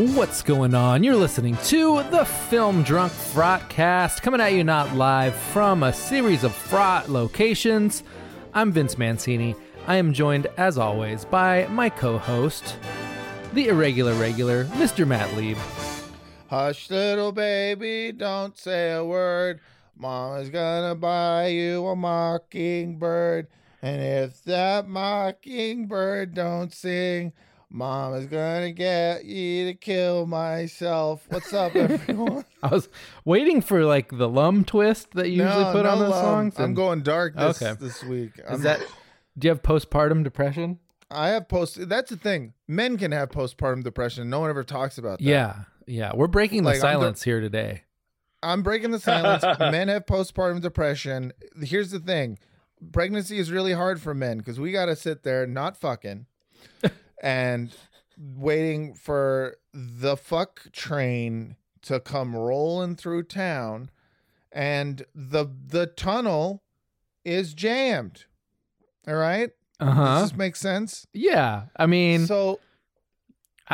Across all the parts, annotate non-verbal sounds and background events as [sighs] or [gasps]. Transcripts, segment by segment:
What's going on? You're listening to the Film Drunk Frotcast, coming at you not live from a series of fraught locations. I'm Vince Mancini. I am joined, as always, by my co-host, the irregular regular, Mr. Matt Lieb. Hush, little baby, don't say a word. Mama's gonna buy you a mockingbird. And if that mockingbird don't sing, Mama's gonna get you to kill myself. What's up, [laughs] everyone? I was waiting for like the lum twist that you usually No, put on no those love. songs. I'm going dark this, Okay. this week. Is I'm- that? Do you have postpartum depression? I have post. That's the thing. Men can have postpartum depression. No one ever talks about that. Yeah, yeah. We're breaking the Like, I'm the- silence here today. I'm breaking the [laughs] silence. men have postpartum depression. Here's the thing pregnancy is really hard for men because we got to sit there not fucking [laughs] and waiting for the fuck train to come rolling through town and the the tunnel is jammed. All right? Uh huh. Does this make sense? Yeah. I mean, so.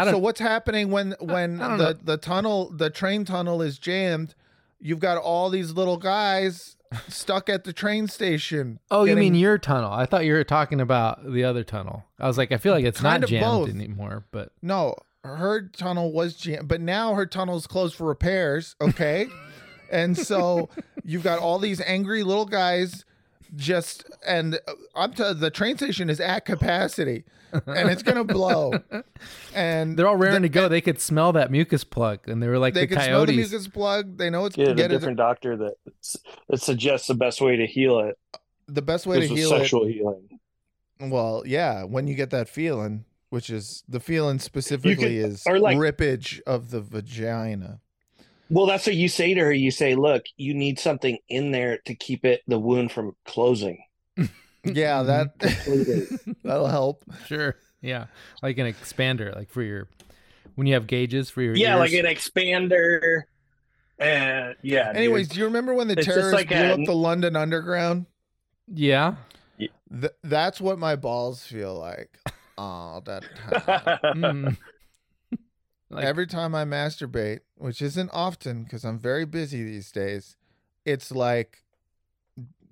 So what's happening when when the know. the tunnel the train tunnel is jammed? You've got all these little guys stuck at the train station. oh, you mean your tunnel? I thought you were talking about the other tunnel. I was like, I feel like it's Kind not jammed both. anymore. But no? Her tunnel was jammed, but now her tunnel is closed for repairs. Okay, [laughs] and so you've got all these angry little guys. Just and uh, I'm t- the train station is at capacity, and it's gonna blow. [laughs] And they're all raring the- to go. They could smell that mucus plug, and they were like They the can smell the mucus plug. They know it's Get a get it- different doctor that that suggests the best way to heal it. the best way to This was heal it sexual healing. Well, yeah, when you get that feeling, which is the feeling specifically is or like- rippage of the vagina. Well, that's what you say to her. You say, "Look, you need something in there to keep it the wound from closing." Yeah, that [laughs] [laughs] that'll help. Sure. Yeah. Like an expander, like for your when you have gauges for your Yeah, ears. like an expander. And yeah. dude. Anyways, do you remember when the It's terrorists like blew a- up the London Underground? yeah. Th- that's what my balls feel like all that time. [laughs] Mm. Like- Every time I masturbate, which isn't often because I'm very busy these days, it's like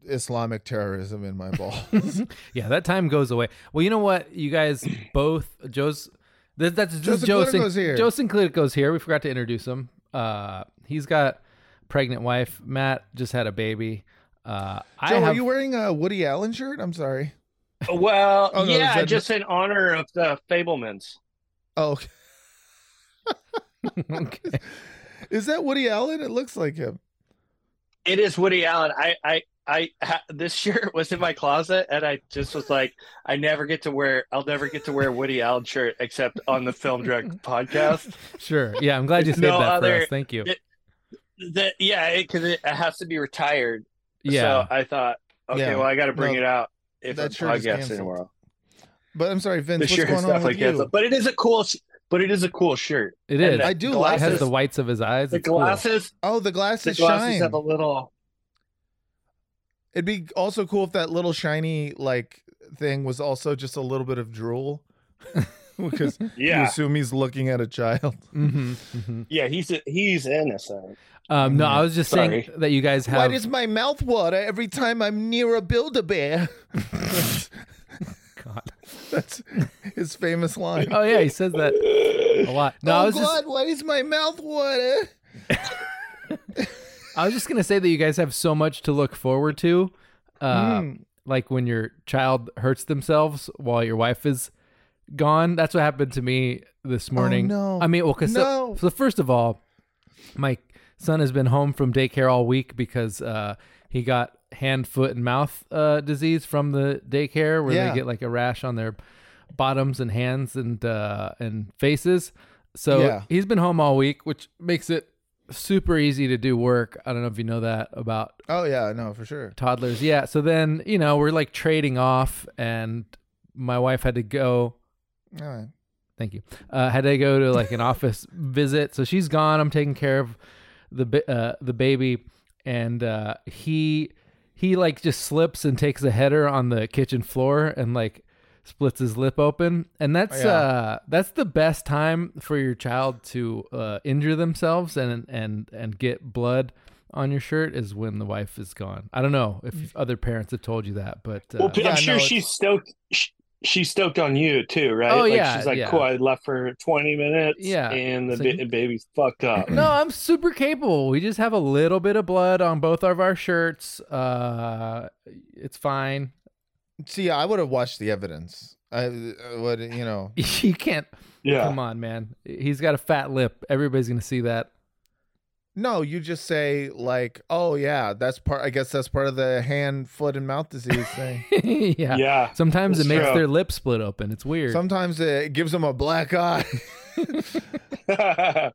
Islamic terrorism in my [laughs] balls. [laughs] yeah, that time goes away. Well, you know what? You guys [clears throat] both, Joe's That, that's Joe just Joe, Sinclitico's here. Joe Sinclitico's here. We forgot to introduce him. Uh, he's got pregnant wife. Matt just had a baby. Uh, I Joe, have, are you wearing a Woody Allen shirt? I'm sorry. Well, Oh, no, yeah, just in honor of the Fabelmans. Oh, okay. [laughs] okay. is that Woody Allen? It looks like him. It is Woody Allen. I, I, I, ha- this [laughs] shirt was in my closet, and I just was like, I never get to wear. I'll never get to wear a Woody Allen shirt except on the Film Drunk [laughs] podcast. Sure. Yeah, I'm glad you said no that for us. Thank you. it- That yeah, because it, it has to be retired. Yeah. So I thought, okay, Yeah. well, I got to bring No, it out if that the shirt is podcast canceled. anymore. But I'm sorry, Vince. The what's shirt is going on with definitely you? canceled, but it is a cool. Sh- But it is a cool shirt. It And is. the I do like It has the whites of his eyes. The It's cool. glasses. Oh, the glasses. The glasses glasses shine. have a little. It'd be also cool if that little shiny like thing was also just a little bit of drool, [laughs] because [laughs] you Yeah, assume he's looking at a child. [laughs] hmm hmm yeah. He's he's innocent. Um, no, I was just saying that you guys have. Why does my mouth water every time I'm near a Build-A-Bear? God. That's his famous line. Oh yeah, he says that a lot. No, I oh was God, just why does my mouth water? [laughs] I was just gonna say that you guys have so much to look forward to. Uh, Mm. Like when your child hurts themselves while your wife is gone. That's what happened to me this morning. Oh, no. I mean, well, cause No. so, so first of all, my son has been home from daycare all week because uh, he got hand, foot, and mouth uh, disease from the daycare, where Yeah. they get like a rash on their bottoms and hands and uh, and faces. So Yeah. he's been home all week, which makes it super easy to do work. I don't know if you know that about Oh yeah, no, for sure. toddlers. Yeah. So then, you know, we're like trading off, and my wife had to go. All right. Thank you. Uh, had to go to like an office [laughs] visit. So she's gone. I'm taking care of the uh, the baby, and uh, he he like just slips and takes a header on the kitchen floor and like splits his lip open and that's Oh, yeah. uh that's the best time for your child to uh injure themselves and and and get blood on your shirt is when the wife is gone i don't know if other parents have told you that but uh, Well, Yeah, I'm sure no, she's stoked. Sh- She's stoked on you too, right? Oh, like, yeah, She's like, yeah. cool. I left for 20 minutes. Yeah. and the So ba- you- baby's fucked [clears throat] up. No, I'm super capable. We just have a little bit of blood on both of our shirts. Uh, it's fine. See, I would have watched the evidence. I uh, would, you know. [laughs] You can't. yeah. Come on, man. He's got a fat lip. Everybody's gonna see that. No, you just say like, "Oh yeah, that's part." I guess that's part of the hand, foot, and mouth disease thing. [laughs] yeah. Yeah. Sometimes it makes true. their lip split open. It's weird. Sometimes it gives them a black eye. [laughs]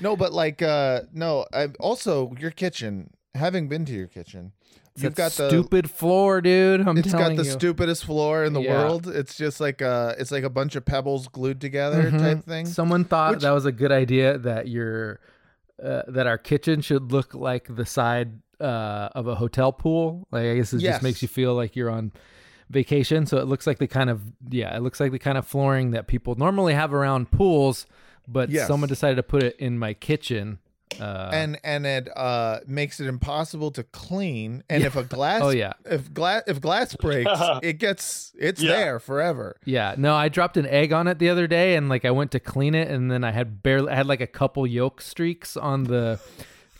no, but like, uh no. I, also, your kitchen. Having been to your kitchen, It's you've that got the stupid floor, dude. I'm telling you. It's got the you. stupidest floor in the Yeah. world. It's just like uh it's like a bunch of pebbles glued together Mhm. type thing. Someone thought Which- that was a good idea that your uh, that our kitchen should look like the side uh, of a hotel pool. Like I guess it Yes. just makes you feel like you're on vacation. So it looks like the kind of yeah, it looks like the kind of flooring that people normally have around pools, but Yes. someone decided to put it in my kitchen. Uh, and and it uh makes it impossible to clean. And if a [laughs] glass Oh, yeah. if glass if glass [laughs] breaks, it gets it's Yeah. there forever. Yeah, no, I dropped an egg on it the other day, and like I went to clean it, and then I had barely I had like a couple yolk streaks on the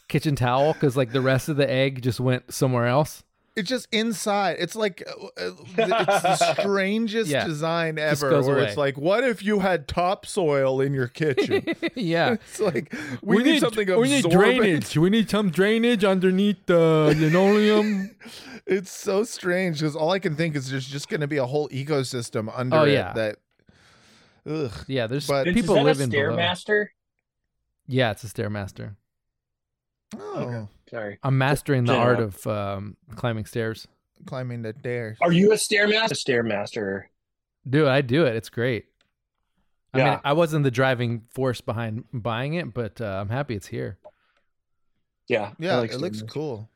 kitchen towel because like the rest of the egg just went somewhere else. It's just inside. It's like uh, uh, it's the [laughs] strangest Yeah. design ever. Where away. it's like, what if you had topsoil in your kitchen? [laughs] yeah, [laughs] it's like we, need, something absorbent. We need some drainage underneath the linoleum. It's so strange because all I can think is there's just going to be a whole ecosystem under Oh, it yeah. that. Ugh. yeah, there's But- people is that living a below. Stairmaster? Yeah, it's a stairmaster. Oh, Sorry. I'm mastering the Yeah. art of um, climbing stairs. climbing the stairs. Are you a Stairmaster? Stairmaster. Dude, I do it. It's great. I mean, Yeah. I wasn't the driving force behind buying it, but uh, I'm happy it's here. Yeah. Yeah, like it looks cool.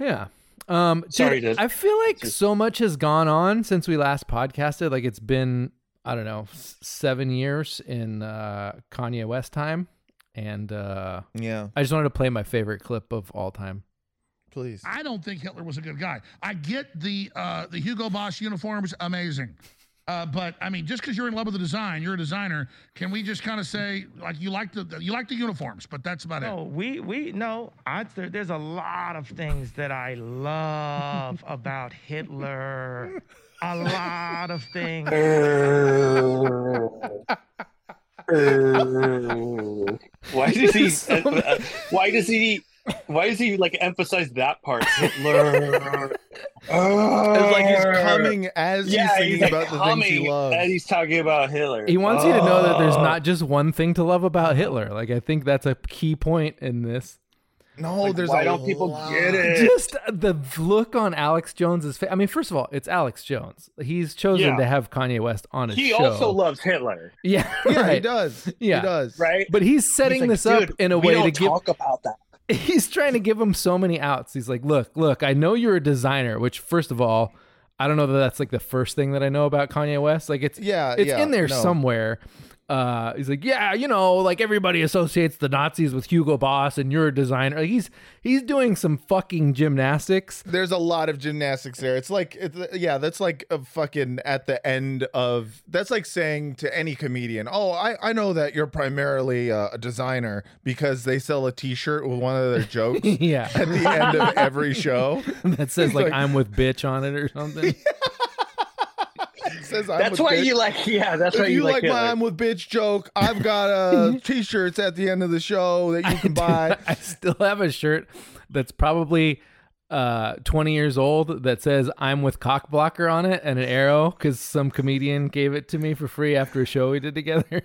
Yeah. Um, dude, Sorry to- I feel like just- so much has gone on since we last podcasted. Like it's been, I don't know, s- seven years in uh, Kanye West time, and uh, Yeah, I just wanted to play my favorite clip of all time. please. I don't think Hitler was a good guy. I get the uh, the Hugo Boss uniforms, amazing. Uh, but I mean, just because you're in love with the design, you're a designer. Can we just kind of say like you like the you like the uniforms, but that's about it. No, we we no. I, there, there's a lot of things that I love [laughs] about Hitler. A lot of things. [laughs] [laughs] Why [laughs] does he? uh, uh, why does he? Why does he like emphasize that part? Hitler. [laughs] It's like he's coming as he's Yeah, thinking he's like about the things he loves. and he's talking about Hitler. He wants you to know that there's Oh. not just one thing to love about Hitler. Like I think that's a key point in this. No, Like, there's why a don't people lot. get it? Just the look on Alex Jones's face. I mean, first of all, it's Alex Jones. He's chosen Yeah. to have Kanye West on his He show. He also loves Hitler, yeah, Yeah, he does. Yeah. He does. right? But he's setting He's like, this up in a we way don't to give. talk about that. [laughs] He's trying to give him so many outs. He's like, look, look, I know you're a designer. Which, first of all, I don't know that that's like the first thing that I know about Kanye West. Like it's Yeah, it's yeah, in there no. somewhere. Uh, he's like, yeah, you know, like everybody associates the Nazis with Hugo Boss, and you're a designer. Like he's he's doing some fucking gymnastics. There's a lot of gymnastics there. It's like, it's, yeah, that's like a fucking at the end of. That's like saying to any comedian, "Oh, I I know that you're primarily uh, a designer because they sell a T-shirt with one of their [laughs] jokes yeah, at the end of every show." [laughs] that says like, like- I'm with bitch on it or something. [laughs] It says, I'm That's why bitch. you like. Yeah, that's If why you you like, like my "I'm with bitch" joke, I've got uh, [laughs] T-shirts at the end of the show that you can buy. [laughs] I still have a shirt that's probably uh 20 years old that says I'm with cock blocker on it and an arrow because some comedian gave it to me for free after a show we did together.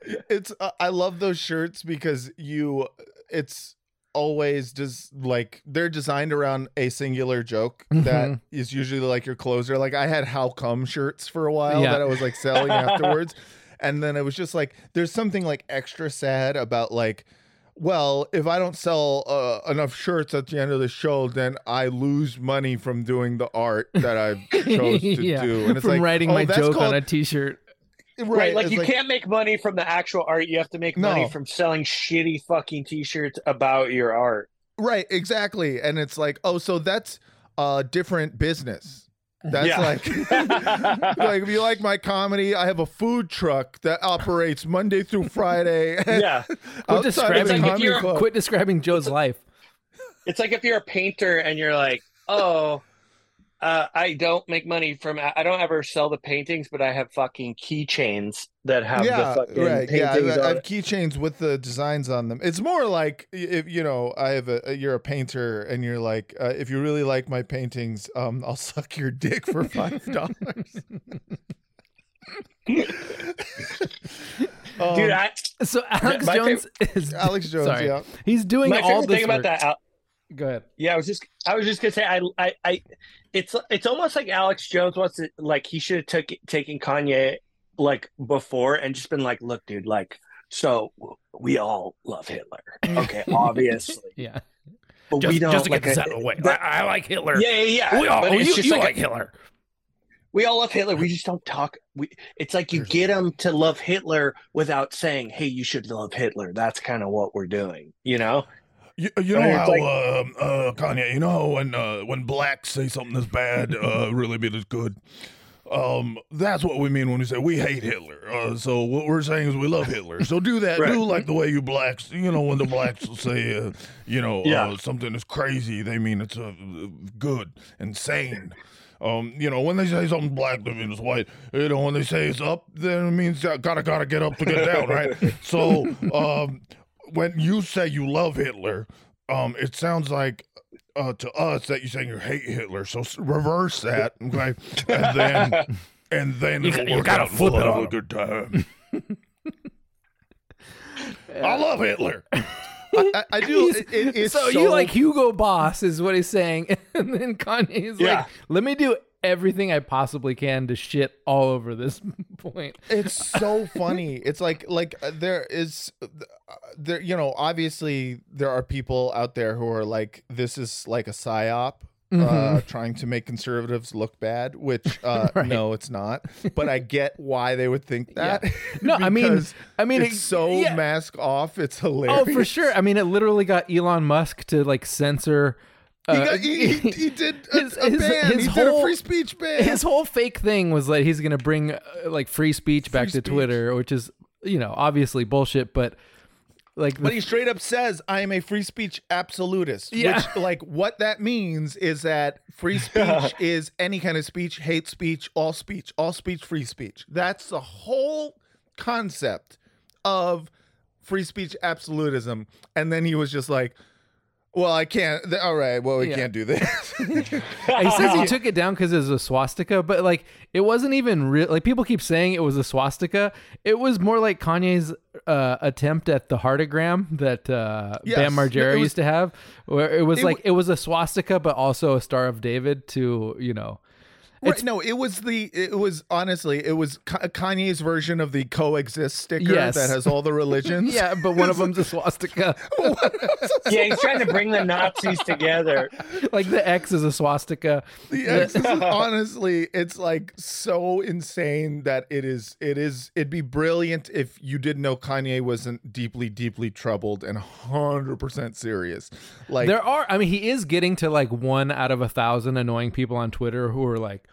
[laughs] it's uh, I love those shirts because you it's always just like they're designed around a singular joke that Mhm. is usually like your closer. Like I had how come shirts for a while Yeah. that I was like selling afterwards. [laughs] And then it was just like there's something like extra sad about like well, if I don't sell uh, enough shirts at the end of the show, then I lose money from doing the art that I [laughs] chose to yeah, do. And it's from like writing oh, my joke called- on a t-shirt. Right, like it's you can't make money from the actual art. You have to make No. money from selling shitty fucking t-shirts about your art. Right, exactly. And it's like, oh, so that's a different business. That's Yeah. like, [laughs] like if you like my comedy, I have a food truck that operates Monday through Friday. [laughs] yeah, Quit describing, the like if you're- quit describing Joe's life. it's like if you're a painter and you're like, oh, uh, I don't make money from. I don't ever sell the paintings, but I have fucking keychains that have yeah, the fucking right. Paintings I, I have keychains with the designs on them. It's more like if you know, I have a you're a painter and you're like, uh, if you really like my paintings, um, I'll suck your dick for five [laughs] dollars. [laughs] Um, Dude, I, So Alex my Jones is [laughs] Alex Jones, sorry. yeah. He's doing my all favorite this thing about that. Al- Go ahead. Yeah, I was just I was just gonna say I I, I it's it's almost like Alex Jones wants to like he should have took taken Kanye like before and just been like, look, dude, like so we all love Hitler, [laughs] okay, obviously, Yeah. but Just, we don't just to get like this I- out of the way. I, I like Hitler. yeah, yeah, yeah. We all, but oh, you, you like, like Hitler. we all love Hitler. We just don't talk. We it's like you get them to love Hitler without saying, hey, you should love Hitler. That's kind of what we're doing, you know. You, you know how, like- um, uh, Kanye, you know how when uh, when blacks say something that's bad, uh, [laughs] really mean it's good. Um, that's what we mean when we say we hate Hitler. Uh, so what we're saying is we love Hitler. So do that. Right. Do like the way you blacks, you know, when the blacks will say, uh, you know, Yeah. uh, something is crazy, they mean it's uh, good and sane. Um, you know, when they say something black, they mean it's white. You know, when they say it's up, then it means uh, gotta gotta get up to get down, right? [laughs] So, um, when you say you love Hitler, um, it sounds like uh, to us that you're saying you hate Hitler. So reverse that, okay? And then, [laughs] and then You it'll got- you work gotta flip it have on a 'em. good time. [laughs] I love Hitler. I, I do. It, it- it's so, so, you like Hugo Boss is what he's saying, [laughs] and then Kanye is Yeah. like, "Let me do everything I possibly can to shit all over this [laughs] point." it's so [laughs] funny it's like like uh, there is uh, there you know obviously there are people out there who are like this is like a psyop uh Mhm. trying to make conservatives look bad which [laughs] uh Right. no it's not but i get why they would think that No, I mean- I mean, it's it- so yeah. mask off it's hilarious Oh, for sure. I mean, it literally got Elon Musk to like censor He, Uh, got, he, he, [laughs] he did a, his- a his- his he did a whole- free speech ban. his whole fake thing was that he's gonna bring uh, like free speech back Free to Twitter, which is you know obviously bullshit. But like, But he straight up says, "I am a free speech absolutist." Yeah. Which, like, what that means is that free [laughs] speech is any kind of speech, hate speech, all speech, all speech, free speech. That's the whole concept of free speech absolutism. And then he was just like, "Well, I can't. th- All right, well, we Yeah. can't do this." [laughs] he says he took it down because it was a swastika, but like it wasn't even real. Like people keep saying it was a swastika. It was more like Kanye's uh, attempt at the heartagram that uh, Yes. Bam Margera it was- used to have, where it was It like w- it was a swastika, but also a Star of David to you know. Right, no, it was the. It was honestly, it was Kanye's version of the coexist sticker Yes. that has all the religions. [laughs] Yeah, but one of them's a swastika. [laughs] Yeah, he's trying to bring the Nazis together. [laughs] like the X is a swastika. The X is honestly, it's like so insane that it is. It is. It'd be brilliant if you didn't know Kanye wasn't deeply, deeply troubled and hundred percent serious. Like there are i mean he is getting to like one out of a thousand annoying people on twitter who are like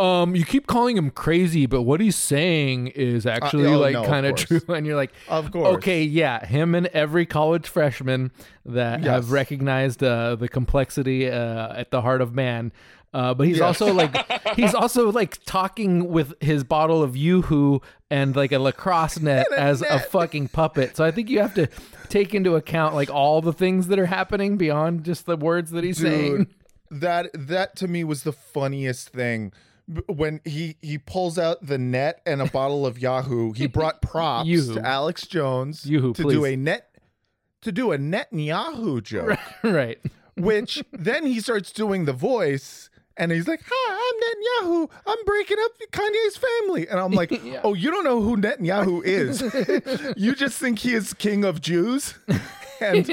um you keep calling him crazy but what he's saying is actually oh, like no, kind of true [laughs] and you're like Of course. okay yeah him and every college freshman that Yes. have recognized uh, the complexity uh, at the heart of man uh, but he's Yes. also like [laughs] he's also like talking with his bottle of yoo-hoo and like a lacrosse [laughs] net a as a fucking puppet. So I think you have to take into account like all the things that are happening beyond just the words that he's saying. That that to me was the funniest thing when he he pulls out the net and a bottle of Yahoo. He brought [laughs] props Yoo-hoo. to Alex Jones Yoo-hoo, to please. do a net to do a Netanyahu joke, [laughs] right. which then he starts doing the voice. And he's like, "Hi, I'm Netanyahu. I'm breaking up Kanye's family." And I'm like, [laughs] Yeah. "Oh, you don't know who Netanyahu is? you just think he is king of Jews." And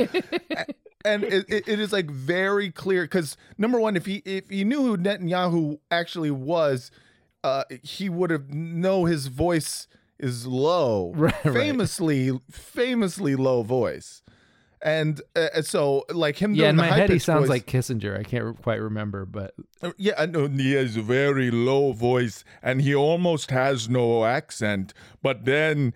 and it, it, it is like very clear because number one, if he if he knew who Netanyahu actually was, uh, he would have know his voice is low, [laughs] Right, right. famously famously low voice, and uh, so like him. Yeah, in the my head he sounds voice- like Kissinger. I can't re- quite remember, but Uh, Yeah, I know he has a very low voice and he almost has no accent, but then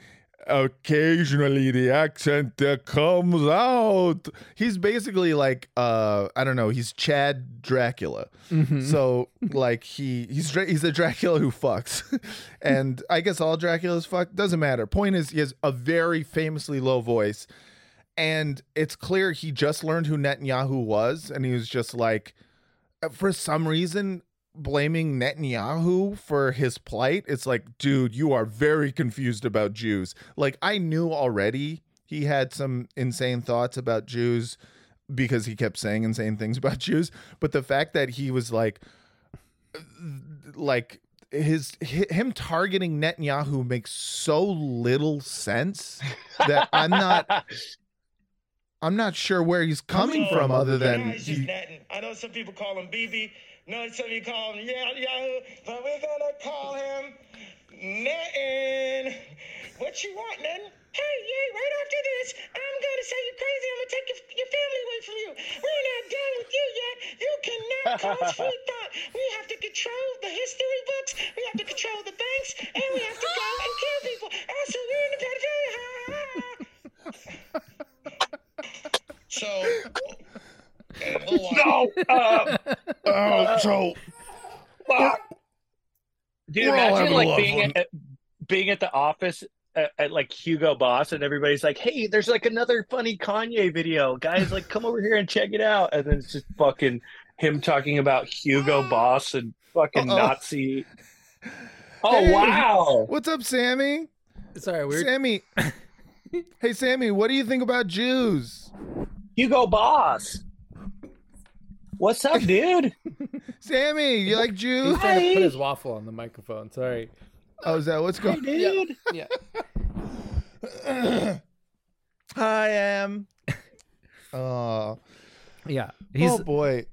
occasionally the accent uh, comes out. he's basically like uh I don't know, he's Chad Dracula. Mm-hmm. So like he he's Dra- he's a Dracula who fucks. [laughs] and I guess all Draculas fuck doesn't matter. Point is he has a very famously low voice and it's clear he just learned who Netanyahu was and he was just like uh, for some reason blaming Netanyahu for his plight. It's like, dude, you are very confused about Jews. Like I knew already he had some insane thoughts about Jews because he kept saying insane things about [laughs] Jews, but the fact that he was like like his him targeting Netanyahu makes so little sense that I'm not I'm not sure where he's coming from other than he, I know some people call him BB. No, some people call him Yah- Yahoo. But we're gonna call him Natin. What you want, Natin? Hey, yeah, right after this, I'm gonna say you're crazy. I'm gonna take your, your family away from you. We're not done with you yet. You cannot cause [laughs] free thought. We have to control the history books. We have to control the banks, and we have to go and kill people. Also, we're in the pedophilia. [laughs] So, and we'll watch. No. Uh, [laughs] Uh, so fuck. Dude, We're imagine like being fun. at, being at the office at, at like Hugo Boss, and everybody's like, "Hey, there's like another funny Kanye video, guys! Like, come over here and check it out." And then it's just fucking him talking about Hugo [gasps] Boss and fucking Uh-oh. Nazi. [laughs] Oh Hey. wow! What's up, Sammy? sorry, we're Sammy. [laughs] hey, Sammy, what do you think about Jews? Hugo Boss. What's up, dude? [laughs] Sammy, you like juice? he's Jews? trying to put his waffle on the microphone. Sorry. Oh, is that what's going? Hey, going dude. Yeah. [laughs] [coughs] I am. [laughs] Oh, Yeah. He's oh boy.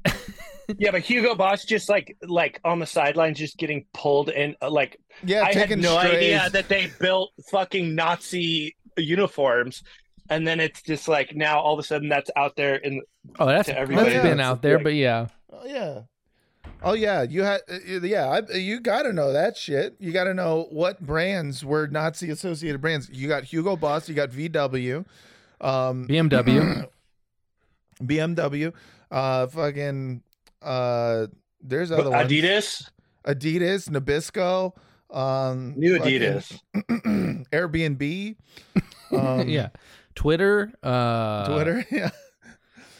Yeah, but Hugo Boss just like like on the sidelines, just getting pulled in. uh, Like Yeah, I had no strays. idea that they built fucking Nazi uniforms. And then it's just like now all of a sudden that's out there in Oh, that's, to that's everybody been out there, Like- but yeah. Oh yeah. Oh yeah, you had uh, yeah, I, you got to know that shit. You got to know what brands were Nazi associated brands. You got Hugo Boss, you got VW, um, [clears throat] BMW. BMW, uh, fucking, uh, there's other ones. Adidas, Adidas, Nabisco, um, new Adidas. [clears throat] Airbnb, [laughs] um, yeah. Twitter, uh, Twitter, [laughs] yeah.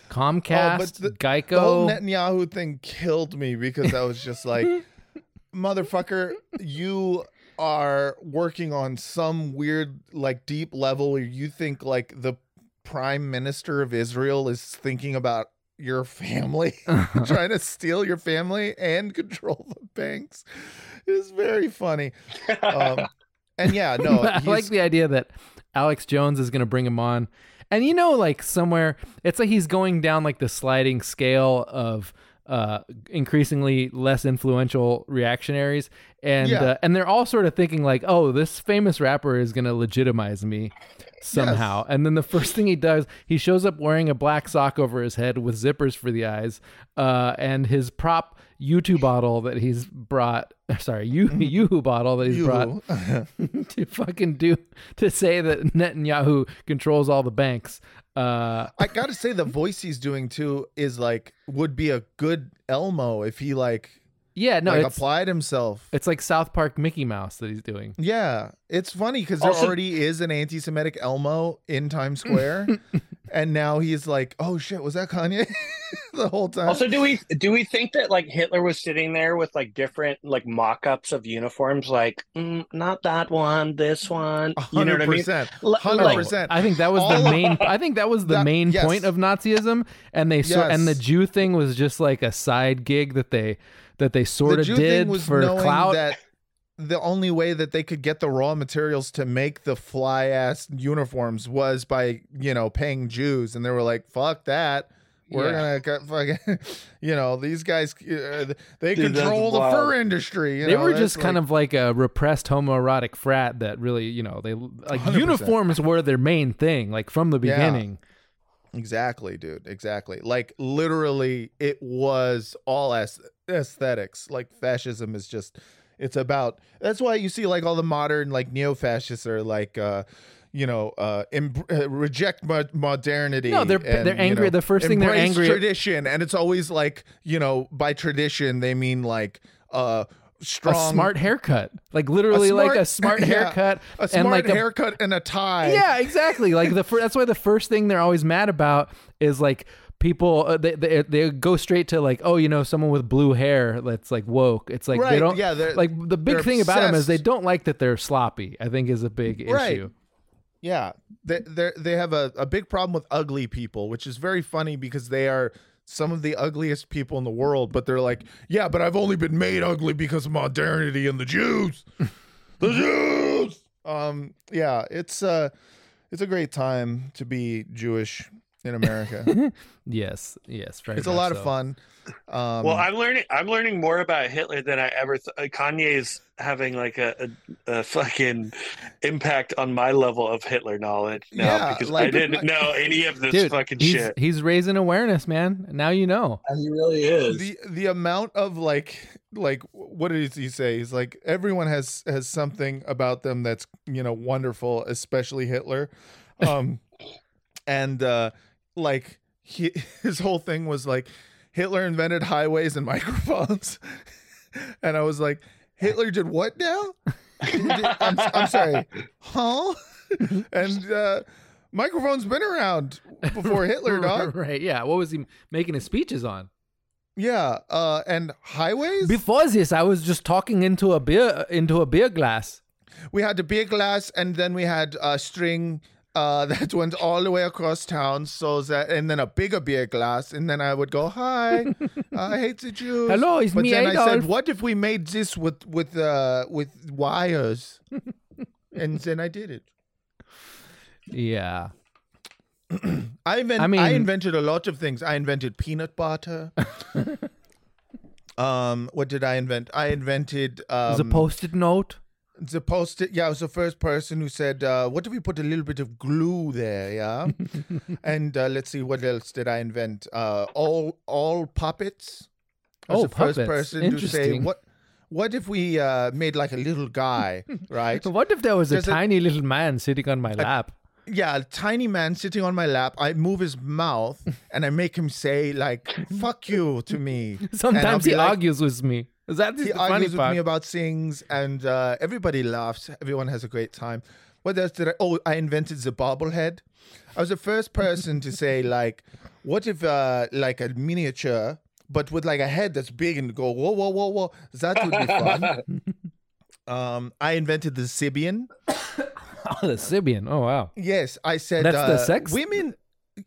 Comcast, the- Geico. The whole Netanyahu thing killed me because I was just like, [laughs] motherfucker, you are working on some weird, like, deep level where you think, like, the prime minister of Israel is thinking about your family, [laughs] trying to steal your family and control the banks. It's very funny. Um, and yeah, no, I like the idea that Alex Jones is going to bring him on. And you know, like somewhere, it's like he's going down like the sliding scale of uh, increasingly less influential reactionaries, and Yeah. uh, and they're all sort of thinking like, oh, this famous rapper is going to legitimize me somehow. And then the first thing he does, he shows up wearing a black sock over his head with zippers for the eyes, uh, and his prop U2 bottle that he's brought. [laughs] Sorry, you [laughs] Yoo-hoo bottle that he's brought Yoo-hoo. [laughs] to fucking do to say that Netanyahu controls all the banks. Uh, I gotta say the voice he's doing too is like would be a good Elmo if he like yeah, no, like it's applied himself. it's like South Park Mickey Mouse that he's doing. Yeah, it's funny because there Also- already is an anti-Semitic Elmo in Times Square, and now he's like, "Oh shit, was that Kanye?" [laughs] the whole time. Also, do we do we think that like Hitler was sitting there with like different like mock-ups of uniforms, like mm, not that one, this one, you know what I mean? Hundred percent. I think that was All the of- main. I think that was the That- main yes. point of Nazism, and they so and the Jew thing was just like a side gig that they that they sort the of Jew did thing was for knowing clout. that the only way that they could get the raw materials to make the fly ass uniforms was by you know paying Jews, and they were like, "Fuck that." We're Yeah. gonna cut [laughs] fucking, you know, these guys. Uh, they Dude, control the wild. fur industry. You they know, were that's just kind of like a repressed homoerotic frat that really, you know, they like 100%. uniforms were their main thing, like from the Yeah. beginning. Exactly, dude. Exactly. Like literally, it was all aes- aesthetics. Like fascism is just, it's about. That's why you see like all the modern like neo-fascists are like, uh, you know, uh, em- uh reject mo- modernity. No, they're- and, they're you angry- know, the first thing they're angry at- tradition, and it's always like you know by tradition they mean like uh strong A smart haircut, like literally like a smart [laughs] yeah, haircut, a smart and like a haircut and a tie. Yeah, exactly. Like the fir- that's why the first thing they're always mad about is like people uh, they, they they go straight to like oh you know someone with blue hair that's like woke. It's like they don't yeah, they're- like the big thing about them is they don't like that they're sloppy. I think is a big Right. issue. Yeah, they they they have a, a big problem with ugly people, which is very funny because they are some of the ugliest people in the world. But they're like, yeah, but I've only been made ugly because of modernity and the Jews, [laughs] the Jews. Um, yeah, it's uh, it's a great time to be Jewish in America. [laughs] Yes, yes, very it's a much lot of fun. Um, well, I'm learning. I'm learning more about Hitler than I ever. Th- uh, Kanye's having like a, a, a fucking impact on my level of Hitler knowledge now Yeah, because I didn't know any of this Dude, fucking he's shit. he's raising awareness, man. Now you know. He really is. the the amount of like like what did he say he's like everyone has has something about them that's you know wonderful especially hitler um and uh like he [laughs] his whole thing was like hitler invented highways and [laughs] microphones and i was like hitler did what now [laughs] I'm, I'm sorry huh and uh microphones been around before hitler dog right? Yeah. What was he making his speeches on? yeah uh and highways Before this, I was just talking into a beer into a beer glass. we had the beer glass and then we had a string uh, [laughs] that went all the way across town so that and then a bigger beer glass and then i would go hi [laughs] i hate the jews Hello, it's but me, then i said what if we made this with with uh with wires [laughs] and then i did it Yeah. [clears throat] I, invent, I I invented a lot of things. I invented peanut butter. um, what did I invent? I invented um, a post-it note. The post it. Yeah, I was the first person who said, uh, "What if we put a little bit of glue there?" Yeah, [laughs] and uh, let's see, what else did I invent? Uh, all all puppets. I was Oh, the first person to say, "What what if we uh, made like a little guy, [laughs] right?" So what if there was a There's a- tiny little man sitting on my lap? yeah, a tiny man sitting on my lap. I move his mouth [laughs] and I make him say like "fuck you" to me. Sometimes he like- argues with me. Is that he the funny argues with part? me about things, and uh, everybody laughs. Everyone has a great time. What else did I? Oh, I invented the bobblehead. I was the first person to say [laughs] like, what if uh, like a miniature, but with like a head that's big and go whoa whoa whoa whoa. That would be fun. [laughs] um, I invented the Sybian. oh, the Sybian. Oh wow. Yes, I said That's the uh, sex? Women.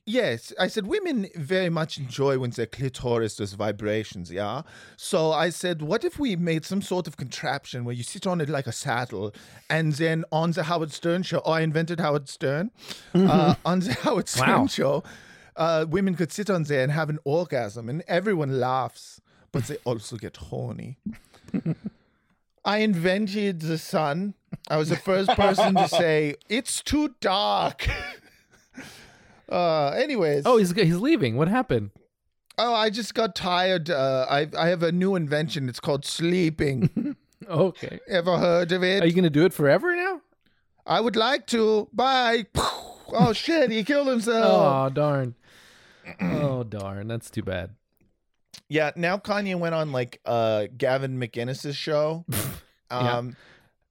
Yes, I said women very much enjoy when their clitoris does vibrations. Yeah, so I said, what if we made some sort of contraption where you sit on it like a saddle, and then on the Howard Stern show, oh, I invented Howard Stern. Uh, on the [laughs] Howard Stern Mm-hmm. Wow. show, uh, women could sit on there and have an orgasm, and everyone laughs, but they also get horny. [laughs] I invented the sun. I was the first person to say it's too dark. [laughs] uh, anyways, Oh, he's he's leaving. What happened? oh, I just got tired. Uh, I I have a new invention. It's called sleeping. [laughs] Okay. Ever heard of it? Are you gonna do it forever now? I would like to. Bye. [laughs] Oh shit! He killed himself. Oh darn. Oh darn. That's too bad. Yeah. Now Kanye went on like uh Gavin McInnes's show. [laughs] Yeah.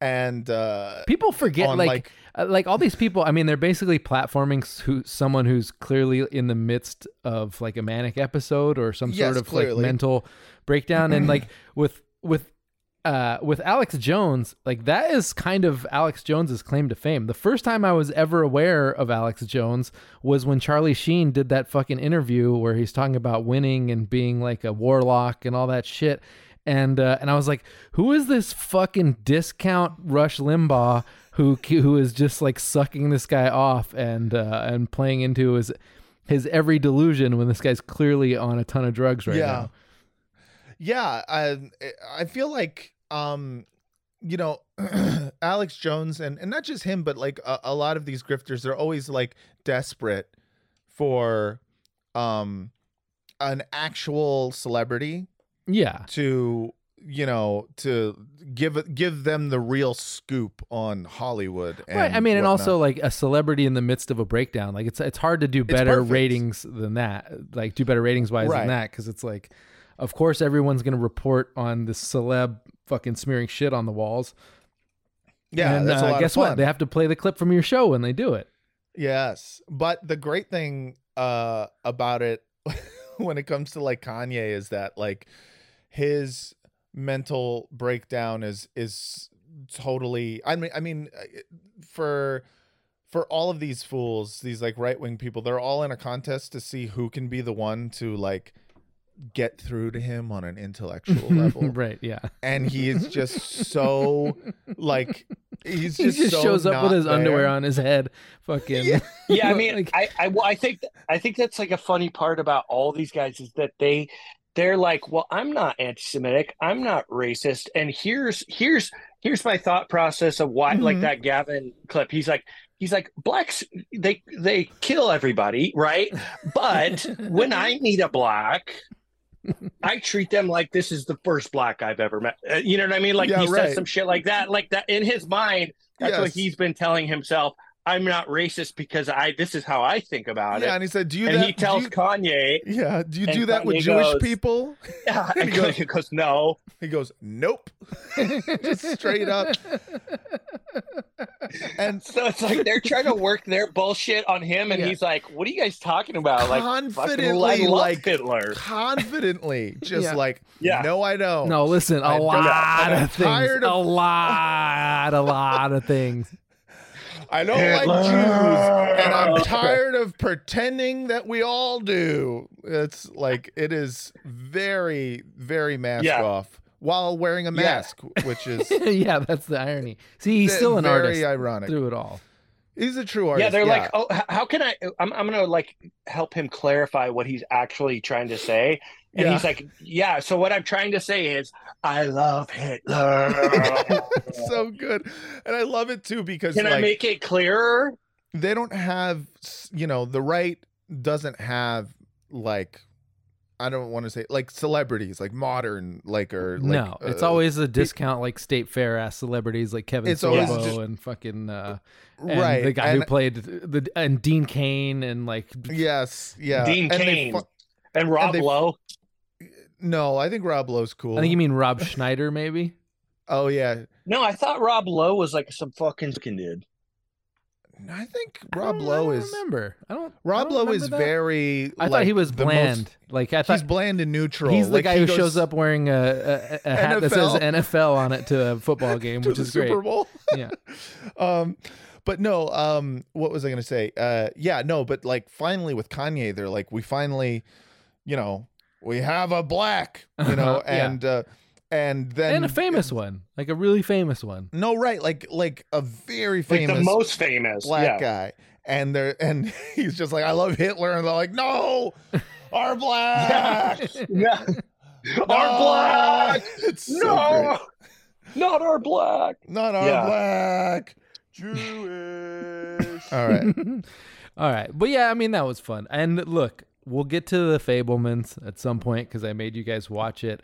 And uh, People forget on, like like- uh, like all these people. I mean, they're basically platforming who someone who's clearly in the midst of like a manic episode or some Yes, sort of like mental breakdown. and like [clears throat] with with uh with Alex Jones, like that is kind of Alex Jones's claim to fame. The first time I was ever aware of Alex Jones was when Charlie Sheen did that fucking interview where he's talking about winning and being like a warlock and all that shit. And uh, and I was like, who is this fucking discount Rush Limbaugh who who is just like sucking this guy off and uh, and playing into his his every delusion when this guy's clearly on a ton of drugs right yeah. now. Yeah, I I feel like um you know [clears throat] Alex Jones and and not just him but like a, a lot of these grifters they're always like desperate for um an actual celebrity Yeah. to you know to give give them the real scoop on Hollywood and right. I mean, and whatnot. also like a celebrity in the midst of a breakdown. Like it's it's hard to do better ratings than that. Like do better ratings wise Right. than that because it's like, of course, everyone's gonna report on this celeb fucking smearing shit on the walls. yeah and that's a uh, guess what? They have to play the clip from your show when they do it. Yes, but the great thing uh about it [laughs] when it comes to like Kanye is that like his mental breakdown is is totally I mean I mean uh, for for all of these fools, these like right-wing people, they're all in a contest to see who can be the one to like get through to him on an intellectual [laughs] level. right? Yeah. And he is just so like he's [laughs] He just, just so shows up with not his underwear on his head. Fucking. [laughs] Yeah, I mean, Like- I, I, well, I think, I think that's like a funny part about all these guys is that they, they're like, well, I'm not anti-Semitic, I'm not racist, and here's, here's, here's my thought process of why, like Mhm. that Gavin clip. He's like, he's like, blacks, they, they kill everybody, right? But when I [laughs] meet a black. I treat them like this is the first black I've ever met. Uh, you know what I mean? Like Yeah, he right. says some shit like that, like that in his mind. That's what he's been telling himself. I'm not racist because I this is how I think about Yeah, it. and he said, "Do you?" And that, he tells you- Kanye, Yeah, do you do that with Jewish goes- people? [laughs] yeah, [laughs] And and he goes- Kanye goes, no. He goes, "Nope," [laughs] just straight up. And So it's like they're trying to work their bullshit on him, and Yeah. he's like, "What are you guys talking about?" Like, confidently, like Hitler. confidently, just Yeah. like, Yeah. no, I don't. No, listen, a I'm lot of things. tired a lot, a lot of things. I don't like Jews, and I'm [laughs] tired of pretending that we all do. It's like it is very, very mask Yeah. off while wearing a Yeah. mask, which is [laughs] yeah, that's the irony. See, he's still an very artist ironic. through it all. He's a true artist. yeah, they're like, oh, how can I? I'm, I'm gonna like help him clarify what he's actually trying to say, and Yeah. he's like, yeah. So what I'm trying to say is, I love [laughs] Hitler. So good, and I love it too because can like, I make it clearer? they don't have you know the right doesn't have like I don't want to say like celebrities like modern like or like, no, it's uh, always a discount like state fair ass celebrities like Kevin It's always Sorbo just- and fucking uh, and right the guy who played the and Dean Cain and like yes yeah Dean and they Cain. fu- And Rob they- Lowe. No I think Rob Lowe's cool I think you mean Rob Schneider maybe. [laughs] oh yeah No, I thought Rob Lowe was like some fucking fucking dude. I think I Rob don't- Lowe I don't is remember. I don't. I Rob don't Lowe is that. very I thought he was the most- bland. like I thought he's bland and neutral He's the Like, guy he who goes shows up wearing a, a, a hat that says NFL. NFL on it to a football [laughs] game, to which the is great. Super Bowl [laughs] Yeah. um but no um what was i gonna say uh yeah no but like finally with kanye they're like we finally you know we have a black you know Yeah. and uh and then and a famous one, like a really famous one. no right like like a very Like famous the most famous. black yeah. guy and they're and [laughs] he's just like i love hitler and they're like no [laughs] our black [laughs] Yeah. No! Our black. it's so No, great. not our black. not our Yeah. black Jewish. all right All right, but yeah, I mean that was fun. And look, we'll get to the Fabelmans at some point because I made you guys watch it.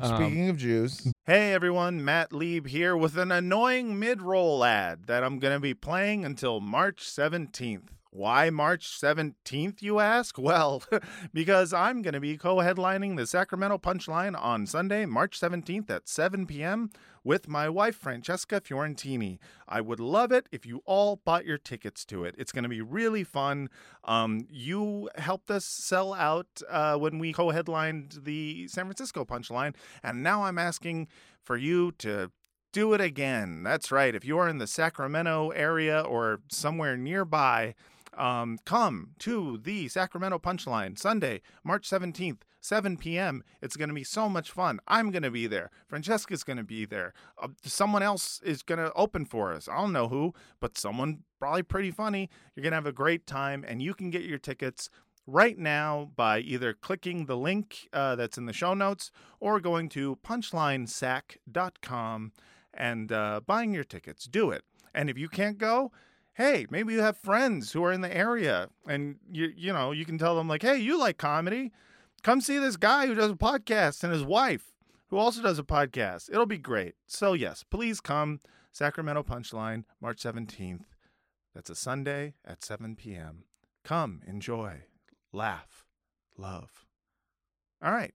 Um, speaking of jews Hey everyone, Matt Lieb here with an annoying mid roll ad that I'm going to be playing until March 17th. Why March 17th, you ask? Well, [laughs] because I'm going to be co headlining the Sacramento Punchline on Sunday, March 17th at 7 p.m. with my wife, Francesca Fiorentini. I would love it if you all bought your tickets to it. It's going to be really fun. Um, you helped us sell out uh, when we co headlined the San Francisco Punchline, and now I'm asking for you to do it again. That's right. If you're in the Sacramento area or somewhere nearby, um, come to the Sacramento Punchline Sunday, March 17th, 7 p.m. It's going to be so much fun. I'm going to be there. Francesca's going to be there. Uh, someone else is going to open for us. I don't know who, but someone probably pretty funny. You're going to have a great time, and you can get your tickets right now by either clicking the link uh, that's in the show notes or going to punchlinesac.com and uh, buying your tickets. Do it. And if you can't go, hey, maybe you have friends who are in the area and you you know, you can tell them like, "Hey, you like comedy? Come see this guy who does a podcast and his wife who also does a podcast. It'll be great." So, yes, please come Sacramento Punchline March 17th. That's a Sunday at 7 p.m. Come, enjoy, laugh, love. All right.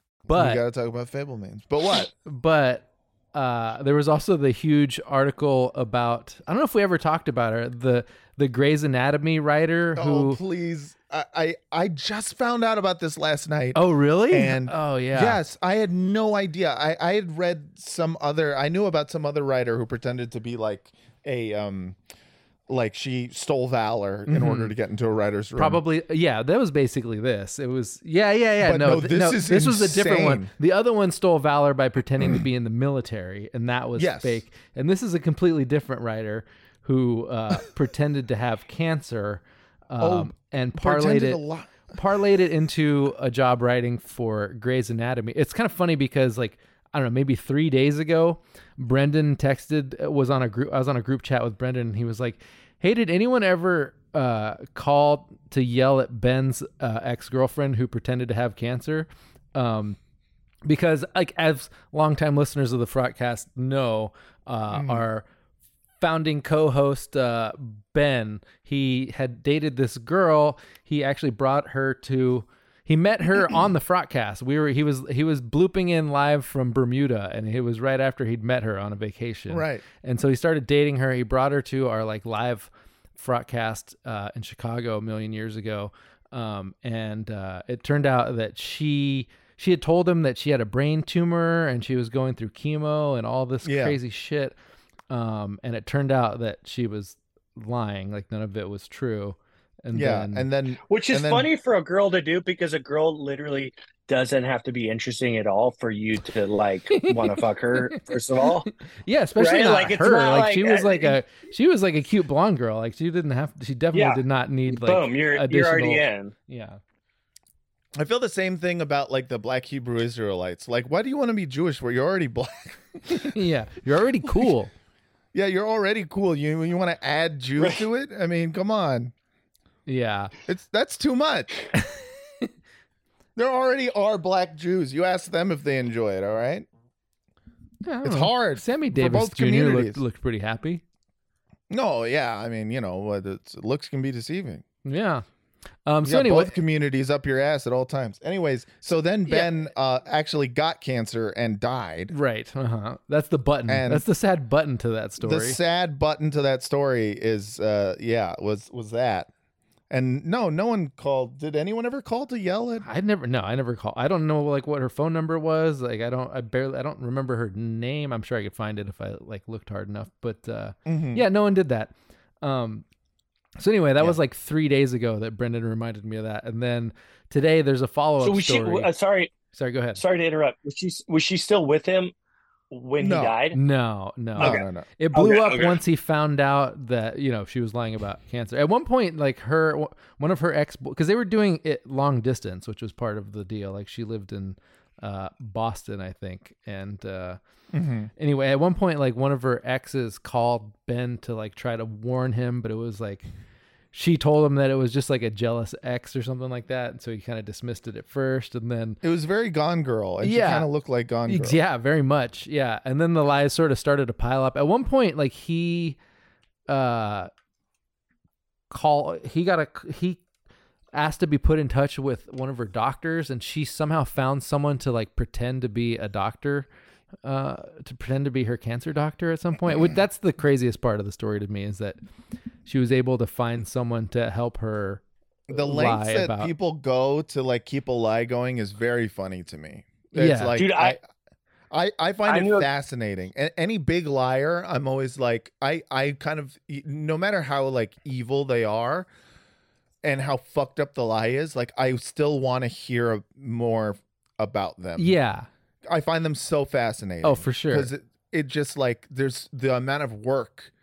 We got to talk about Fabelmans. But what? [laughs] but uh, there was also the huge article about I don't know if we ever talked about her the the Grey's Anatomy writer who oh, please. I, I I just found out about this last night. oh really And oh yeah Yes, I had no idea. I, I had read some other I knew about some other writer who pretended to be like a um like she stole valor in order to get into a writer's room. Mm-hmm. Probably, yeah. That was basically this. It was, yeah, yeah, yeah. But no, no, th- this no, is this was a different one. The other one stole valor by pretending to [clears throat] be in the military, and that was Yes. fake. And this is a completely different writer who uh, [laughs] pretended to have cancer, um, Oh, and parlayed it, parlayed it into a job writing for Grey's Anatomy. It's kind of funny because like. I don't know, maybe three days ago, Brendan texted was on a group. I was on a group chat with Brendan, and he was like, "Hey, did anyone ever uh, call to yell at Ben's uh, ex girlfriend who pretended to have cancer?" Um, because, like, as longtime listeners of the Frotcast know, uh, our founding co-host uh, Ben, he had dated this girl. He actually brought her to. He met her on the Frotcast. We were he was he was blooping in live from Bermuda, and it was right after he'd met her on a vacation. Right. And so he started dating her. He brought her to our like live Frotcast uh, in Chicago a million years ago. Um, and uh, it turned out that she she had told him that she had a brain tumor and she was going through chemo and all this Yeah. crazy shit. Um, and it turned out that she was lying, like none of it was true. And yeah, then, and then Which is then- funny for a girl to do because a girl literally doesn't have to be interesting at all for you to like want to fuck her. [laughs] First of all, yeah, especially Right? not Like, it's her. not like, like- she was I- like a she was like a cute blonde girl. Like she didn't have she definitely Yeah. did not need like boom, you're you're already in. Yeah. I feel the same thing about like the black Hebrew Israelites. Like, why do you want to be Jewish where you're already black? [laughs] yeah. You're already cool. [laughs] yeah, you're already cool. You you want to add Jew Right. to it? I mean, come on. Yeah. It's that's too much. [laughs] there already are black Jews. You ask them if they enjoy it, all right? It's know. hard Sammy Davis both Jr. looked, communities. looked pretty happy. No, yeah. I mean, you know, looks can be deceiving. Yeah. Um. So anyway, both communities up your ass at all times. Anyways, so then Yeah. Ben uh, actually got cancer and died. right. Uh huh. That's the button. And That's the sad button to that story. The sad button to that story is, uh, yeah, was was that. And no, no one called. Did anyone ever call to yell at? I never. No, I never called. I don't know like what her phone number was. Like I don't. I barely. I don't remember her name. I'm sure I could find it if I like looked hard enough. But uh, Mhm. yeah, no one did that. Um. So anyway, that was like three days ago that Brendan reminded me of that, and then today there's a follow up So was she? Uh, sorry, Sorry, go ahead. sorry to interrupt. Was she? Was she still with him when No. he died? No, no. No, Okay. no, no. It blew Okay, up okay. once he found out that you know she was lying about cancer. At one point, like her, one of her ex, because they were doing it long distance, which was part of the deal. Like she lived in uh, Boston, I think, and uh, Mm-hmm. anyway, at one point, like one of her exes called Ben to like try to warn him, but it was like she told him that it was just like a jealous ex or something like that, and so he kind of dismissed it at first, and then It was very Gone Girl, and Yeah. she kind of looked like Gone Girl. yeah, very much. Yeah. And then the lies sort of started to pile up. At one point, like he uh call he got a he asked to be put in touch with one of her doctors and she somehow found someone to like pretend to be a doctor uh to pretend to be her cancer doctor at some point. [clears throat] That's the craziest part of the story to me is that she was able to find someone to help her The lengths that about people go to like keep a lie going is very funny to me. It's Yeah. like Dude, I, I- I, I find I it knew fascinating. A- any big liar, I'm always like, I, I kind of, no matter how like evil they are, and how fucked up the lie is, like I still want to hear more about them. Yeah. I find them so fascinating. Oh, for sure. Because it, it just like there's the amount of work